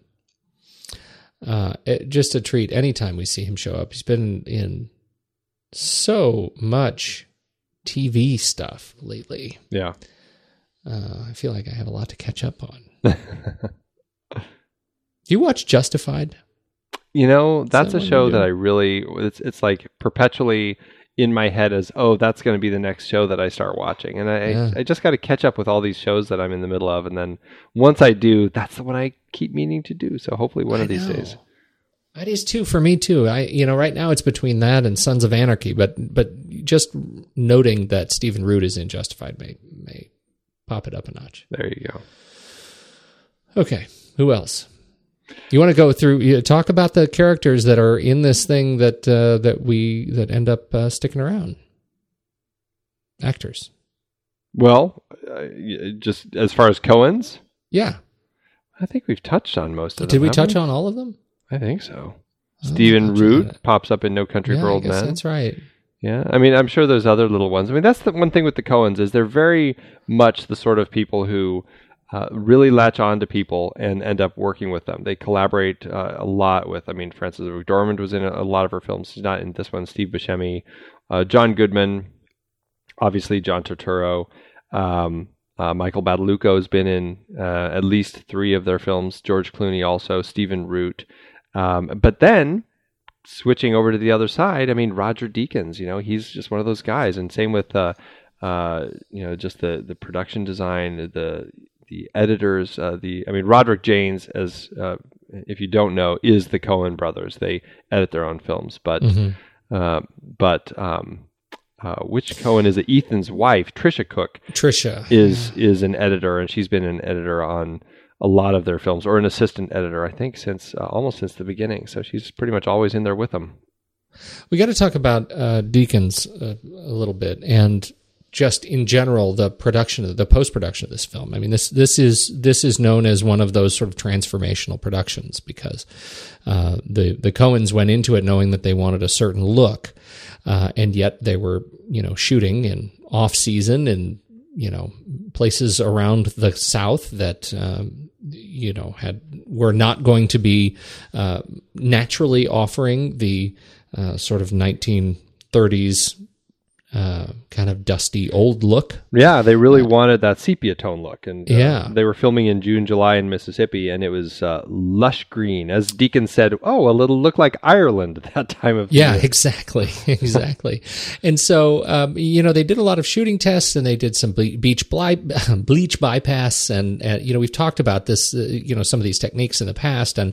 Uh, it, just a treat anytime we see him show up. He's been in so much TV stuff lately. Yeah, uh, I feel like I have a lot to catch up on. Do you watch Justified? You know, that's that a show that I really it's it's like perpetually in my head as oh that's going to be the next show that I start watching, and I yeah. I, just got to catch up with all these shows that I'm in the middle of, and then once I do, that's the one I keep meaning to do. So hopefully one I of these days. That is too for me too. I you know right now it's between that and Sons of Anarchy, but but just noting that Stephen Root is in Justified may may pop it up a notch. There you go. Okay, who else? You want to go through you talk about the characters that are in this thing that uh, that we that end up uh, sticking around. Actors. Well, uh, just as far as Coen's, yeah, I think we've touched on most of Did them. Did we touch we? on all of them? I think so. Oh, Stephen Root pops up in No Country yeah, for Old Men. That's right. Yeah, I mean, I'm sure there's other little ones. I mean, that's the one thing with the Coens is they're very much the sort of people who uh, really latch on to people and end up working with them. They collaborate uh, a lot with. I mean, Frances McDormand was in a, lot of her films. She's not in this one. Steve Buscemi, uh, John Goodman, obviously John Turturro. Um, uh, Michael Badalucco has been in uh, at least three of their films. George Clooney also. Stephen Root. Um, but then switching over to the other side, I mean Roger Deakins. You know, he's just one of those guys. And same with uh, you know just the the production design, the the editors, uh, the I mean Roderick Jaynes, as uh, if you don't know, is the Coen brothers. They edit their own films, but mm-hmm. uh, but um, which Coen is it? Ethan's wife, Tricia Cooke. Tricia is is an editor, and she's been an editor on a lot of their films, or an assistant editor, I think, since almost since the beginning. So she's pretty much always in there with them. We got to talk about uh, Deakins a, a little bit, and just in general the production the post production of this film. I mean this this is this is known as one of those sort of transformational productions because uh, the the Coens went into it knowing that they wanted a certain look, uh, and yet they were you know shooting in off season and you know places around the South that. Um, you know, had were not going to be uh, naturally offering the uh, sort of 1930s uh, kind of dusty old look. Yeah, they really wanted that sepia tone look, and uh, Yeah. they were filming in June, July in Mississippi, and it was uh, lush green. As Deakins said, "Oh, a little look like Ireland at that time of year. Yeah, year." exactly, exactly. and so, um, you know, they did a lot of shooting tests, and they did some beach bli- bleach bypass, and, and you know, we've talked about this, uh, you know, some of these techniques in the past, and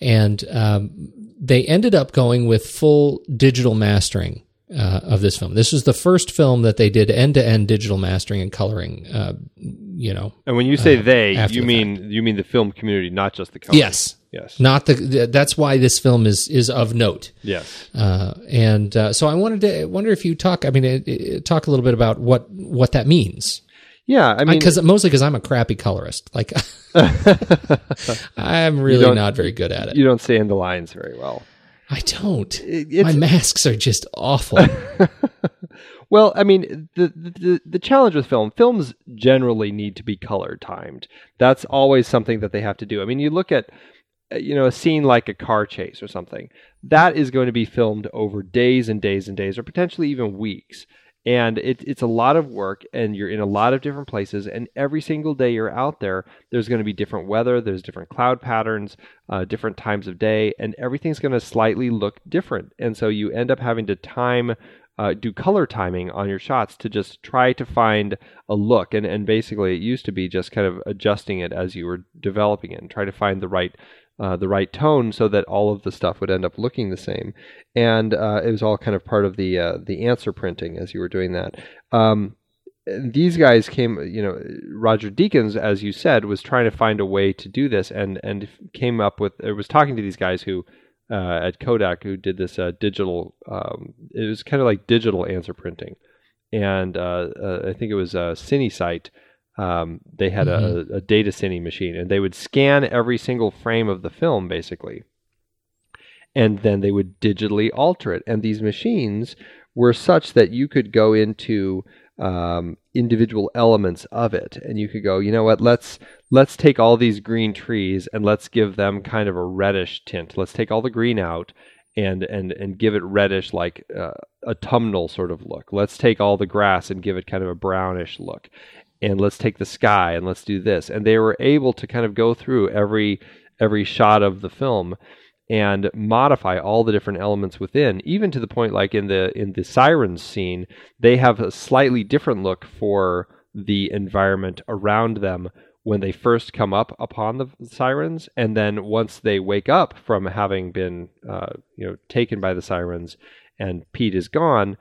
and um, they ended up going with full digital mastering. Uh, of this film, this was the first film that they did end-to-end digital mastering and coloring. Uh, you know, And when you say uh, they, you the mean you mean the film community, not just the company. Yes. Yes. Not the, the. That's why this film is is of note. Yes. Uh, and uh, so I wanted to wonder if you talk. I mean, it, it, talk a little bit about what what that means. Yeah, I mean, because mostly because I'm a crappy colorist. Like, I'm really not very good at it. You don't stand the lines very well. I don't. it's- My masks are just awful. Well, I mean, the, the the challenge with film, films generally need to be color timed. That's always something that they have to do. I mean, you look at uh, you know a scene like a car chase or something. That is going to be filmed over days and days and days, or potentially even weeks. And it, it's a lot of work, and you're in a lot of different places. And every single day you're out there, there's going to be different weather, there's different cloud patterns, uh, different times of day, and everything's going to slightly look different. And so you end up having to time uh, do color timing on your shots to just try to find a look. And, and basically, it used to be just kind of adjusting it as you were developing it and try to find the right. Uh, the right tone so that all of the stuff would end up looking the same, and uh, it was all kind of part of the uh, the answer printing as you were doing that. Um, these guys came, you know, Roger Deakins, as you said, was trying to find a way to do this, and and came up with. It was talking to these guys who uh, at Kodak who did this uh, digital. Um, it was kind of like digital answer printing, and uh, uh, I think it was uh, CineSite. Um, they had a, a data cine machine, and they would scan every single frame of the film, basically, and then they would digitally alter it. And these machines were such that you could go into um, individual elements of it, and you could go, you know what? Let's let's take all these green trees and let's give them kind of a reddish tint. Let's take all the green out and and and give it reddish, like uh, autumnal sort of look. Let's take all the grass and give it kind of a brownish look, and let's take the sky and let's do this. And they were able to kind of go through every every shot of the film and modify all the different elements within even to the point like in the in the sirens scene they have a slightly different look for the environment around them when they first come up upon the sirens and then once they wake up from having been uh, you know taken by the sirens and Pete is gone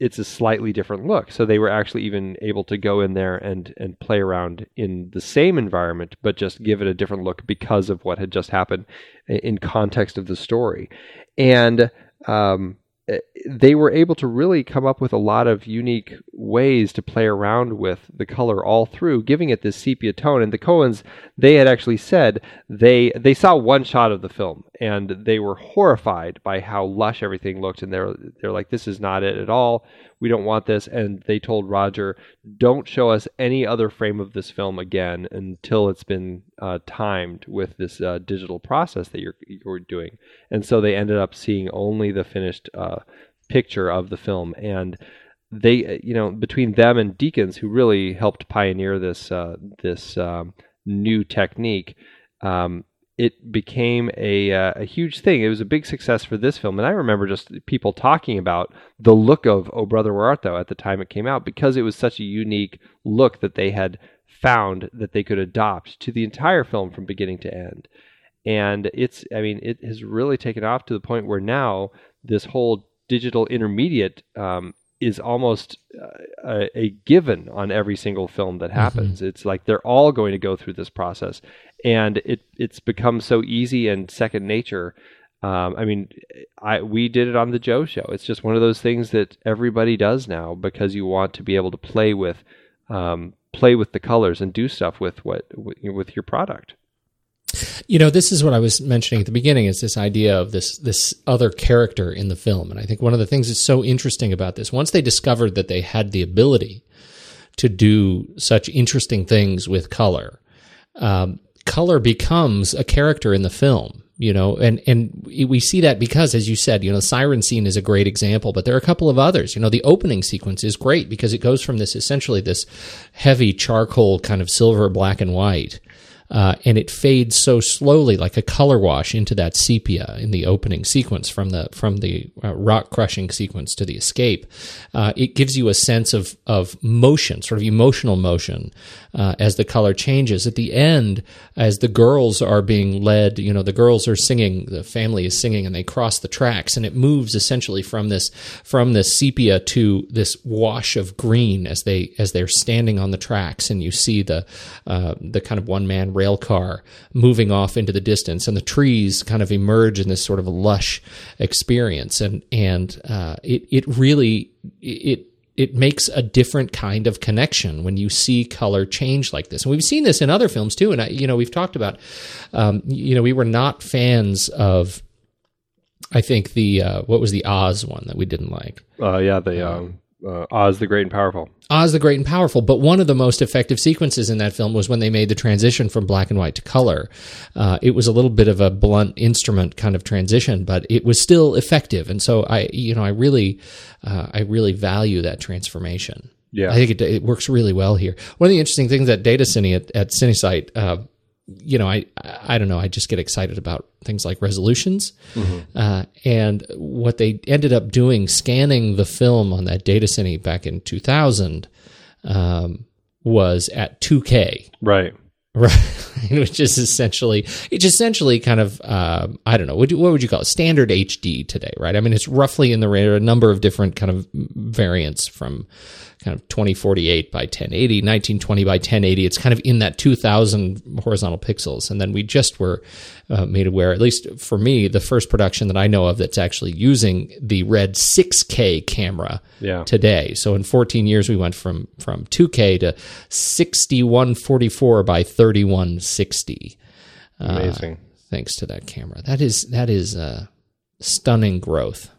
it's a slightly different look. So they were actually even able to go in there and and play around in the same environment, but just give it a different look because of what had just happened in context of the story. And um, Uh, they were able to really come up with a lot of unique ways to play around with the color all through, giving it this sepia tone. And the Coens, they had actually said they they saw one shot of the film and they were horrified by how lush everything looked. And they're they're like, this is not it at all. We don't want this. And they told Roger, don't show us any other frame of this film again until it's been uh, timed with this uh, digital process that you're you're doing. And so they ended up seeing only the finished uh, picture of the film and they you know between them and Deakins who really helped pioneer this uh, this um, new technique um, it became a uh, a huge thing. It was a big success for this film. And I remember just people talking about the look of Oh Brother Where Art Thou at the time it came out because it was such a unique look that they had found that they could adopt to the entire film from beginning to end. And it's i mean it has really taken off to the point where now this whole digital intermediate um, is almost uh, a, a, given on every single film that happens. Mm-hmm. It's like they're all going to go through this process, and it it's become so easy and second nature. Um, I mean, I we did it on the Joe Show. It's just one of those things that everybody does now because you want to be able to play with um, play with the colors and do stuff with what with your product. You know, this is what I was mentioning at the beginning is this idea of this this other character in the film. And I think one of the things that's so interesting about this, once they discovered that they had the ability to do such interesting things with color, um, color becomes a character in the film you know, and and we see that because, as you said, you know, the siren scene is a great example, but there are a couple of others. You know, the opening sequence is great because it goes from this essentially this heavy charcoal kind of silver, black and white uh, and it fades so slowly, like a color wash, into that sepia in the opening sequence from the from the uh, rock crushing sequence to the escape. Uh, it gives you a sense of of motion, sort of emotional motion, uh, as the color changes. At the end, as the girls are being led, you know, the girls are singing, the family is singing, and they cross the tracks, and it moves essentially from this from this sepia to this wash of green as they as they're standing on the tracks, and you see the uh, the kind of one man rail car moving off into the distance, and the trees kind of emerge in this sort of lush experience, and and uh, it it really it it makes a different kind of connection when you see color change like this. And we've seen this in other films too. And I, you know, we've talked about, um, you know, we were not fans of. I think the uh, what was the Oz one that we didn't like? Uh, yeah, the um, uh, Oz the Great and Powerful. Oz the Great and Powerful. But one of the most effective sequences in that film was when they made the transition from black and white to color. Uh, it was a little bit of a blunt instrument kind of transition, but it was still effective. And so I, you know, I really, uh, I really value that transformation. Yeah, I think it, it, works really well here. One of the interesting things that Data Cine at, at CineSite, uh, you know, I I don't know. I just get excited about things like resolutions, mm-hmm. uh, and what they ended up doing, scanning the film on that data center back in 2000, um, was at 2K. Right. Right, which is essentially it's essentially kind of uh, I don't know what, what would you call it standard HD today, right? I mean, it's roughly in the range of a number of different kind of variants from kind of 2048 by 1080, 1920 by 1080. It's kind of in that 2000 horizontal pixels. And then we just were uh, made aware, at least for me, the first production that I know of that's actually using the red 6K camera yeah. today. So in 14 years, we went from, from 2K to 6144 by 3160. Uh, Amazing. Uh, thanks to that camera. That is, that is, uh, stunning growth.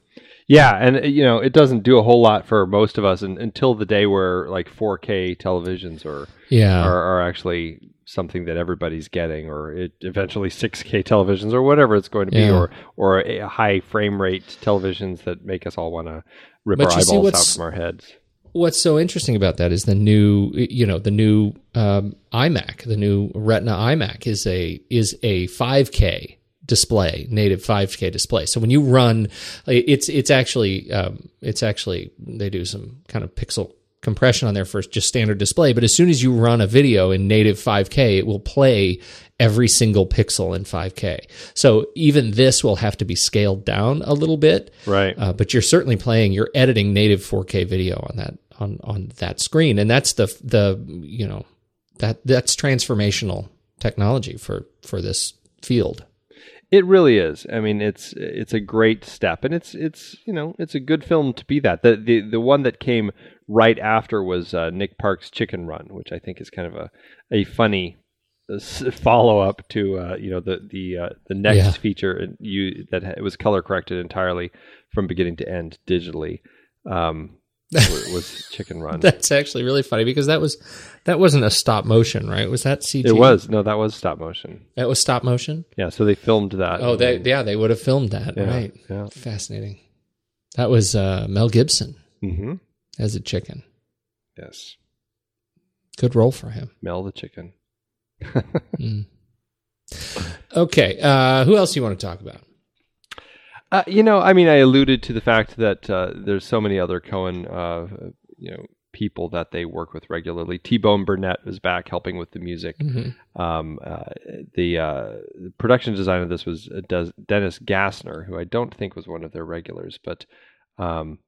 Yeah, and uh, you know it doesn't do a whole lot for most of us in, until the day where like 4K televisions or yeah are, are, actually something that everybody's getting, or it, eventually 6K televisions or whatever it's going to be, yeah. or or a high frame rate televisions that make us all want to rip but our eyeballs out from our heads. What's so interesting about that is the new, you know, the new um, iMac, the new Retina iMac is a is a 5K display, native 5K display. So when you run, it's it's actually um, it's actually they do some kind of pixel compression on there for just standard display. But as soon as you run a video in native 5K, it will play every single pixel in 5K. So even this will have to be scaled down a little bit, right? Uh, but you're certainly playing, you're editing native 4K video on that on on that screen, and that's the the you know that that's transformational technology for for this field. It really is. I mean, it's it's a great step, and it's it's you know it's a good film to be that. The the the one that came right after was uh, Nick Park's Chicken Run, which I think is kind of a a funny uh, follow up to uh, you know the the uh, the next yeah. feature you that it was color corrected entirely from beginning to end digitally. Um, was Chicken Run. That's actually really funny because that was that wasn't a stop motion, right? Was that CG? It was. No, that was stop motion. That was stop motion. Yeah, so they filmed that. Oh, they yeah, they would have filmed that, yeah, right? Yeah. Fascinating. That was uh, Mel Gibson mm-hmm. as a chicken. Yes. Good role for him. Mel the chicken. mm. Okay, uh, who else do you want to talk about? Uh, you know, I mean, I alluded to the fact that uh, there's so many other Coen, uh, you know, people that they work with regularly. T Bone Burnett is back helping with the music. Mm-hmm. Um, uh, the, uh, the, production design of this was uh, Dennis Gassner, who I don't think was one of their regulars, but um,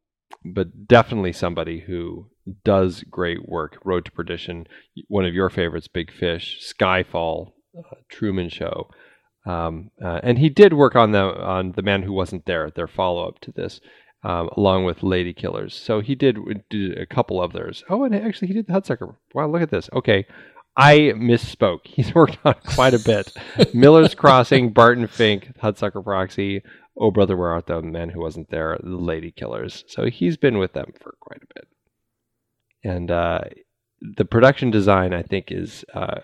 but definitely somebody who does great work. Road to Perdition, one of your favorites, Big Fish, Skyfall, Truman Show. Um, uh, and he did work on the on the man who wasn't there, their follow up to this, um, along with Lady Killers. So he did do a couple of theirs. Oh, and actually he did the Hudsucker. Wow, look at this. Okay, I misspoke. He's worked on quite a bit. Miller's Crossing, Barton Fink, Hudsucker Proxy, Oh Brother Where Art Thou, the Man Who Wasn't There, the Lady Killers. So he's been with them for quite a bit. And uh, the production design, I think, is uh,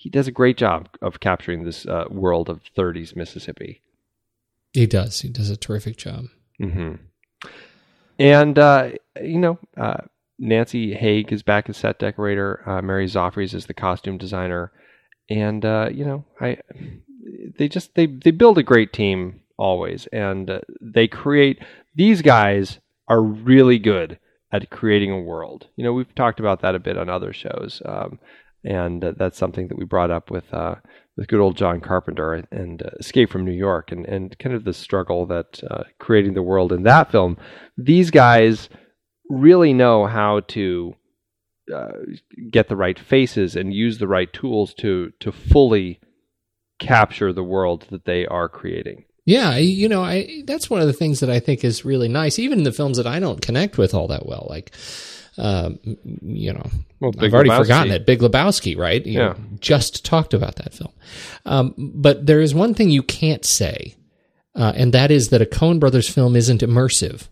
he does a great job of capturing this uh, world of 30s Mississippi. He does. He does a terrific job. Mm-hmm. And uh, you know, uh, Nancy Haig is back as set decorator. Uh, Mary Zophres is the costume designer, and uh, you know, I they just they they build a great team always, and uh, they create. These guys are really good at creating a world. You know, we've talked about that a bit on other shows, um, and uh, that's something that we brought up with uh, with good old John Carpenter and uh, Escape from New York, and and kind of the struggle that uh, creating the world in that film. These guys really know how to uh, get the right faces and use the right tools to to fully capture the world that they are creating. Yeah, you know, I that's one of the things that I think is really nice, even in the films that I don't connect with all that well, like. Um, you know, well, I've already Lebowski. forgotten it. Big Lebowski, right? You yeah. just talked about that film. Um, but there is one thing you can't say, uh, and that is that a Coen Brothers film isn't immersive.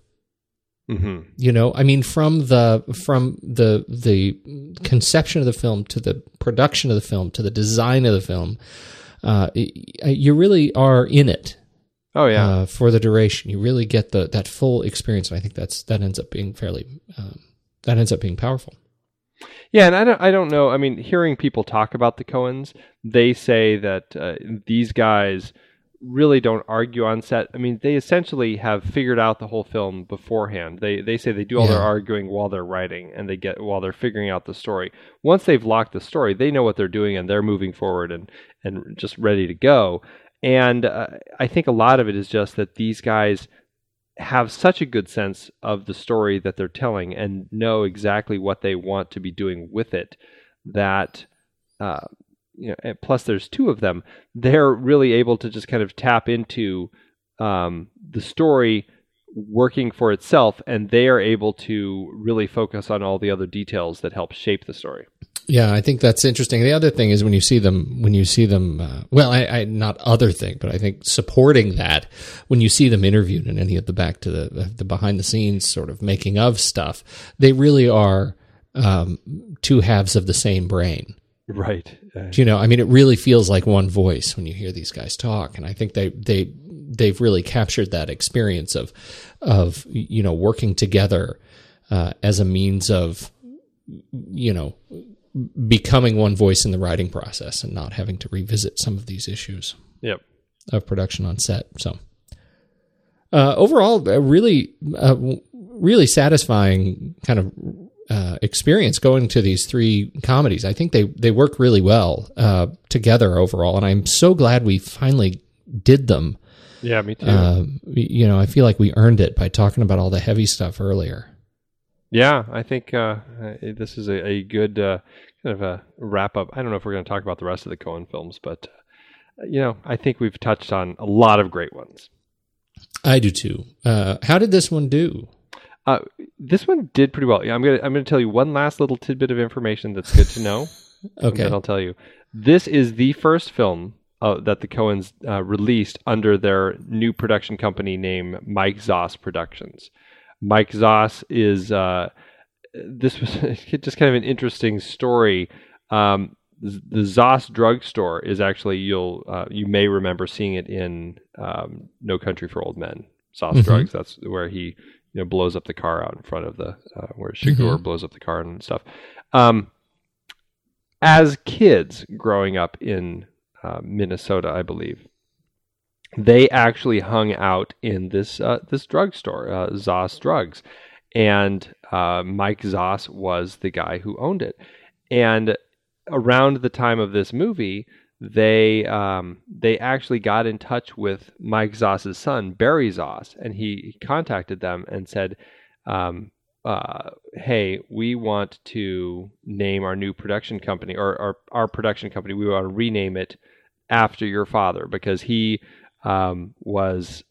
Mm-hmm. You know, I mean, from the from the the conception of the film to the production of the film to the design of the film, uh, you really are in it. Oh yeah, uh, for the duration, you really get the that full experience, and I think that's that ends up being fairly um, that ends up being powerful. Yeah, and I don't I don't know. I mean, hearing people talk about the Coens, they say that uh, these guys really don't argue on set. I mean, they essentially have figured out the whole film beforehand. They they say they do all yeah. their arguing while they're writing and they get while they're figuring out the story. Once they've locked the story, they know what they're doing and they're moving forward and and just ready to go. And uh, I think a lot of it is just that these guys have such a good sense of the story that they're telling and know exactly what they want to be doing with it that uh, you know, plus there's two of them, they're really able to just kind of tap into um, the story working for itself, and they are able to really focus on all the other details that help shape the story. Yeah, I think that's interesting. The other thing is when you see them, when you see them, uh, well, I, I, not other thing, but I think supporting that when you see them interviewed in any of the back to the the behind the scenes sort of making of stuff, they really are um, two halves of the same brain. Right. Uh, you know, I mean, it really feels like one voice when you hear these guys talk, and I think they they they've really captured that experience of of you know working together uh, as a means of you know becoming one voice in the writing process and not having to revisit some of these issues. Yep. Of production on set. So uh, overall, really, uh, really satisfying kind of uh, experience going to these three comedies. I think they they work really well uh, together overall, and I'm so glad we finally did them. Yeah, me too. Uh, you know, I feel like we earned it by talking about all the heavy stuff earlier. Yeah, I think uh, this is a, a good uh, kind of a wrap up. I don't know if we're going to talk about the rest of the Coen films, but you know, I think we've touched on a lot of great ones. I do too. how did this one do? Uh, this one did pretty well. Yeah, I'm gonna I'm gonna tell you one last little tidbit of information that's good to know. okay, I'll tell you. This is the first film uh, that the Coens uh, released under their new production company name, Mike Zoss Productions. Mike Zoss is uh, this was just kind of an interesting story. Um, the Zoss drugstore is actually you'll uh, you may remember seeing it in um, No Country for Old Men. Zoss mm-hmm. Drugs. That's where he you know blows up the car out in front of the uh, where Chigurh mm-hmm. blows up the car and stuff. Um, as kids growing up in uh, Minnesota, I believe, they actually hung out in this uh, this drugstore, uh, Zoss Drugs, and uh, Mike Zoss was the guy who owned it. And around the time of this movie, they um, they actually got in touch with Mike Zoss's son Barry Zoss, and he contacted them and said, um, uh, "Hey, we want to name our new production company or our our production company. We want to rename it after your father because he um, was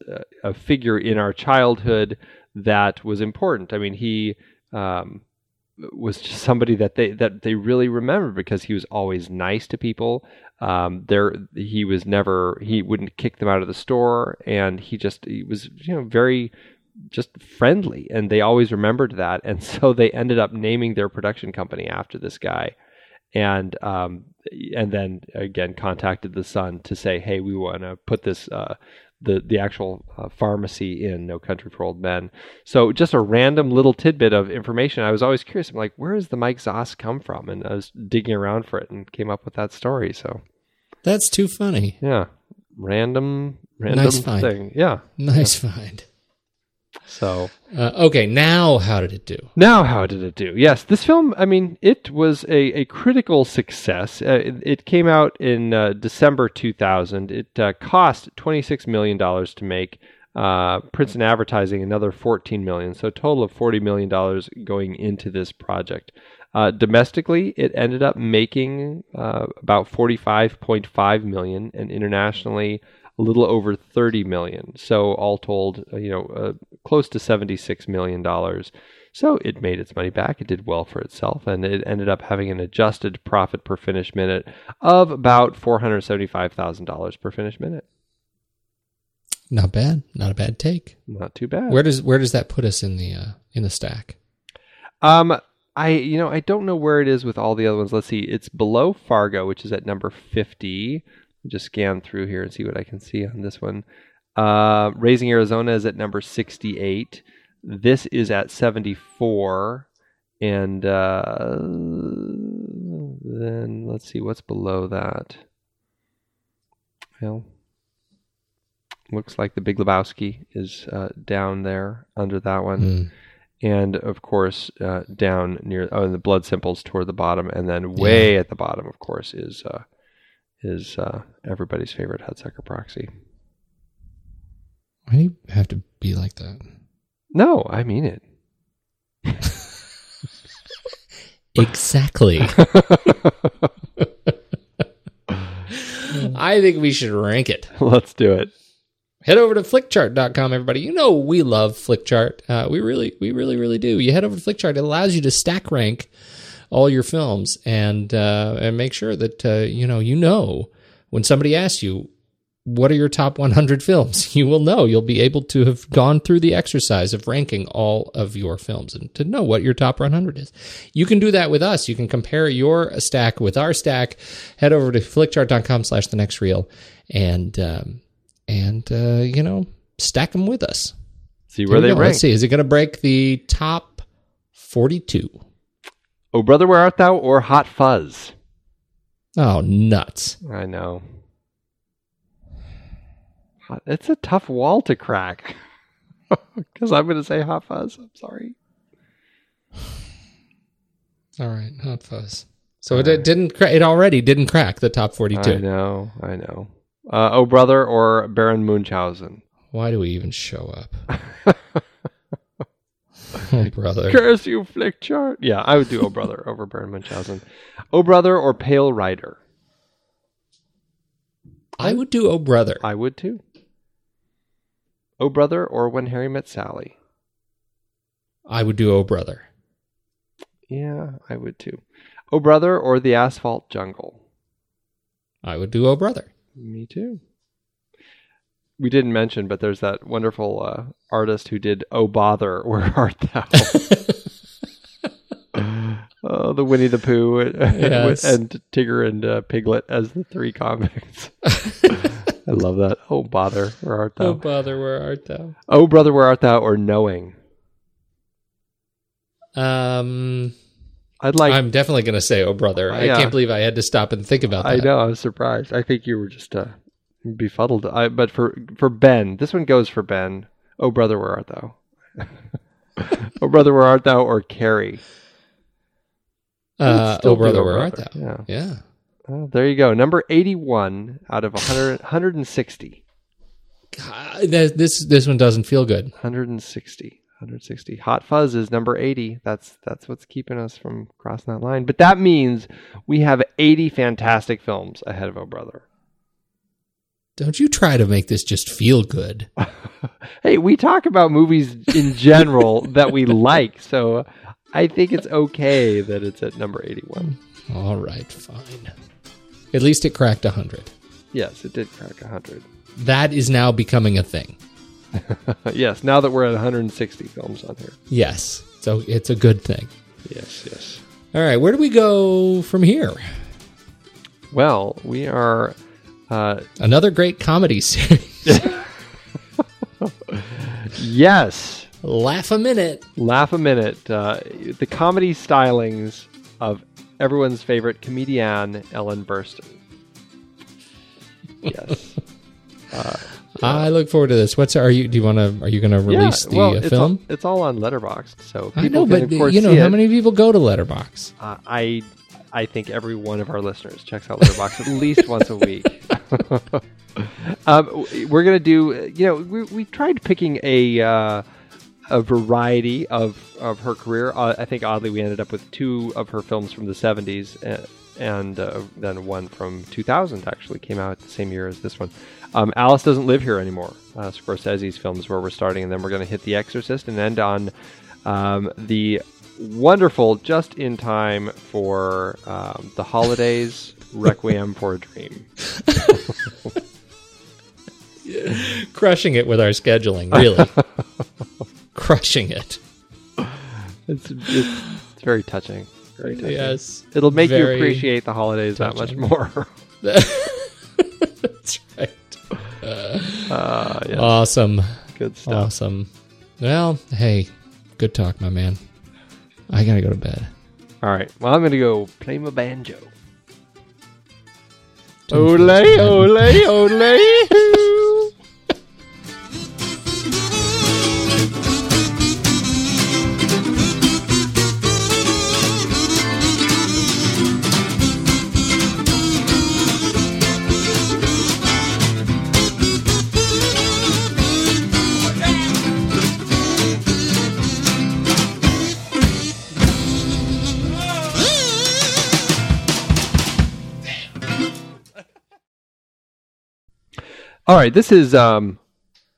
a figure in our childhood that was important. I mean, he." Um, was just somebody that they that they really remember because he was always nice to people. Um, there, he was never, he wouldn't kick them out of the store, and he just, he was, you know, very just friendly, and they always remembered that, and so they ended up naming their production company after this guy. and um, and then again contacted the son to say, hey, we want to put this. Uh, the, the actual uh, pharmacy in No Country for Old Men. So just a random little tidbit of information. I was always curious. I'm like, where does the Mike Zoss come from? And I was digging around for it and came up with that story. So That's too funny. yeah, random random Nice find. thing. Yeah. Nice find. So Uh, okay, now how did it do? Now, how did it do? Yes, this film, I mean, it was a, a critical success. Uh, it, it came out in uh, December 2000. It uh, cost $26 million to make. Uh, Prints and Advertising another 14 million, so a total of $40 million going into this project. Uh, domestically, it ended up making uh, about 45.5 million, and internationally, a little over 30 million. So all told, uh, you know, uh, close to 76 million dollars. So it made its money back. It did well for itself, and it ended up having an adjusted profit per finished minute of about $475,000 per finished minute. Not bad. Not a bad take. Not too bad. Where does where does that put us in the uh, in the stack? Um, I you know I don't know where it is with all the other ones. Let's see. It's below Fargo, which is at number fifty. Just scan through here and see what I can see on this one. Uh, Raising Arizona is at number sixty-eight. This is at seventy-four, and uh, then let's see what's below that. Well, looks like the Big Lebowski is uh, down there under that one Mm. and of course uh, down near oh the blood simples toward the bottom and then way at the bottom of course is uh, is uh, everybody's favorite Hudsucker Proxy. Why do you have to be like that? No, I mean it. Exactly. I think we should rank it. Let's do it. Head over to flickchart.com, everybody. You know we love Flickchart. Uh, we really, we really, really do. You head over to Flickchart. It allows you to stack rank all your films and uh, and make sure that uh, you know you know when somebody asks you what are your top 100 films, you will know. You'll be able to have gone through the exercise of ranking all of your films and to know what your top 100 is. You can do that with us. You can compare your stack with our stack. Head over to flickchart.com slash the next reel and, um, and, uh, you know, stack them with us. See where they go. rank. Let's see. Is it going to break the top 42? Oh brother, where art thou? Or Hot Fuzz? Oh, nuts. I know. It's a tough wall to crack. Because I'm going to say Hot Fuzz. I'm sorry. All right. Hot fuzz. So it, it didn't, cra- it already didn't crack the top 42. I know. I know. Uh, oh brother, or Baron Munchausen. Why do we even show up? oh, brother. Curse you, Flickchart. Yeah, I would do Oh Brother over Baron Munchausen. Oh Brother or Pale Rider. I would do Oh Brother. I would too. Oh Brother or When Harry Met Sally. I would do Oh Brother. Yeah, I would too. Oh Brother or The Asphalt Jungle. I would do Oh Brother. Me too. We didn't mention, but there's that wonderful uh, artist who did Oh Bother, Where Art Thou? oh, the Winnie the Pooh Yes. and Tigger and uh, Piglet as the three comics. I love that. Oh Bother, Where Art Thou? Oh bother, where art thou? Oh, brother, where art thou? Or knowing. Um, I'd like. I'm definitely going to say Oh Brother. I Yeah. can't believe I had to stop and think about that. I know. I was surprised. I think you were just uh, befuddled. I, but for for Ben, this one goes for Ben. Oh, brother, where art thou? oh, brother, where art thou? Or Carrie. Uh, oh Brother, Oh where art thou? Yeah. Yeah. Oh, there you go. Number eighty-one out of 100, 160. God, this this one doesn't feel good. 160. 160. Hot Fuzz is number 80. That's that's what's keeping us from crossing that line. But that means we have 80 fantastic films ahead of Oh Brother. Don't you try to make this just feel good. hey, we talk about movies in general that we like, so I think it's okay that it's at number 81. All right, fine. At least it cracked 100. Yes, it did crack 100. That is now becoming a thing. yes, now that we're at 160 films on here. Yes. So it's a good thing. Yes, yes. All right, where do we go from here? Well, we are uh, Another great comedy series. yes, Laugh a minute. laugh a minute. Uh, the comedy stylings of everyone's favorite comedian Ellen Burstyn. Yes. I look forward to this. What's are you? Do you want to? Are you going to release yeah, the well, uh, it's film? All, it's all on Letterboxd, so people I know, can, but of course, you know how many people go to Letterboxd? Uh, I I think every one of our listeners checks out Letterboxd at least once a week. um, we're gonna do. You know, we, we tried picking a uh, a variety of of her career. Uh, I think oddly we ended up with two of her films from the seventies. Uh, and uh, then one from 2000 actually came out the same year as this one. Um, Alice doesn't live here anymore. Uh, Scorsese's films where we're starting, and then we're going to hit The Exorcist and end on um, the wonderful, just in time for um, the holidays, Requiem for a Dream. Crushing it with our scheduling, really. Crushing it. It's, it's, it's very touching. Very touching. Yes. It'll make you appreciate the holidays that much more. That's right. uh, yeah. Awesome. Good stuff. Awesome. Well, hey, good talk, my man. I gotta go to bed. All right. Well, I'm to go play my banjo. Ole, ole, ole. All right, this is um,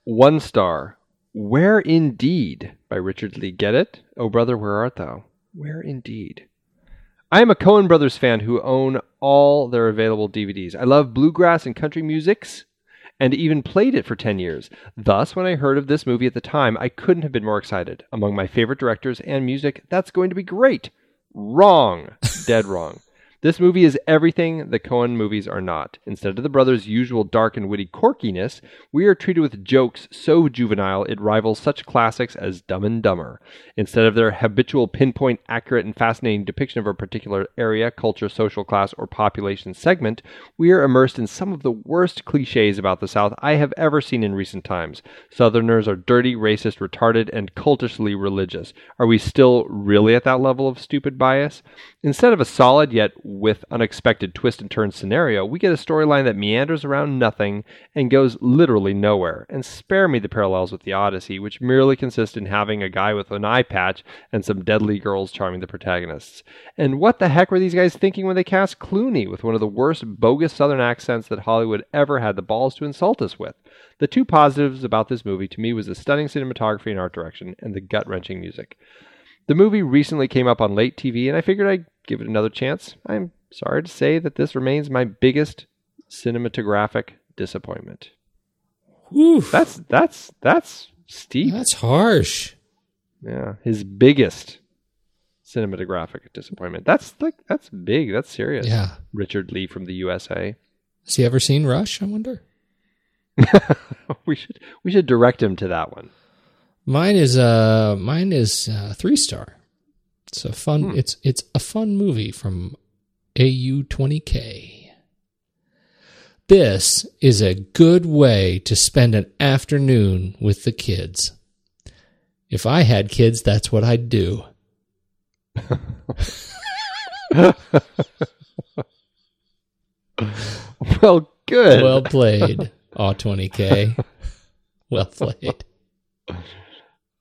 one star. Where indeed by Richard Lee. Get it? Oh brother, where art thou? Where indeed? I am a Coen Brothers fan who own all their available DVDs. I love bluegrass and country musics and even played it for 10 years. Thus, when I heard of this movie at the time, I couldn't have been more excited. Among my favorite directors and music, that's going to be great. Wrong. Dead wrong. This movie is everything the Coen movies are not. Instead of the brothers' usual dark and witty quirkiness, we are treated with jokes so juvenile it rivals such classics as Dumb and Dumber. Instead of their habitual pinpoint, accurate, and fascinating depiction of a particular area, culture, social class, or population segment, we are immersed in some of the worst cliches about the South I have ever seen in recent times. Southerners are dirty, racist, retarded, and cultishly religious. Are we still really at that level of stupid bias? Instead of a solid yet with unexpected twist and turn scenario, we get a storyline that meanders around nothing and goes literally nowhere. And spare me the parallels with the Odyssey, which merely consist in having a guy with an eye patch and some deadly girls charming the protagonists. And what the heck were these guys thinking when they cast Clooney with one of the worst bogus southern accents that Hollywood ever had the balls to insult us with? The two positives about this movie to me was the stunning cinematography and art direction and the gut wrenching music. The movie recently came up on late TV, and I figured I'd give it another chance. I'm sorry to say that this remains my biggest cinematographic disappointment. Oof. That's that's that's steep. That's harsh. Yeah, his biggest cinematographic disappointment. That's like that's big. That's serious. Yeah. Richard Lee from the USA. Has he ever seen Rush? I wonder. we should we should direct him to that one. Mine is uh mine is uh, three star. It's a fun. It's it's a fun movie from AU20K. This is a good way to spend an afternoon with the kids. If I had kids, that's what I'd do. well, good. Well played, A20K. well played.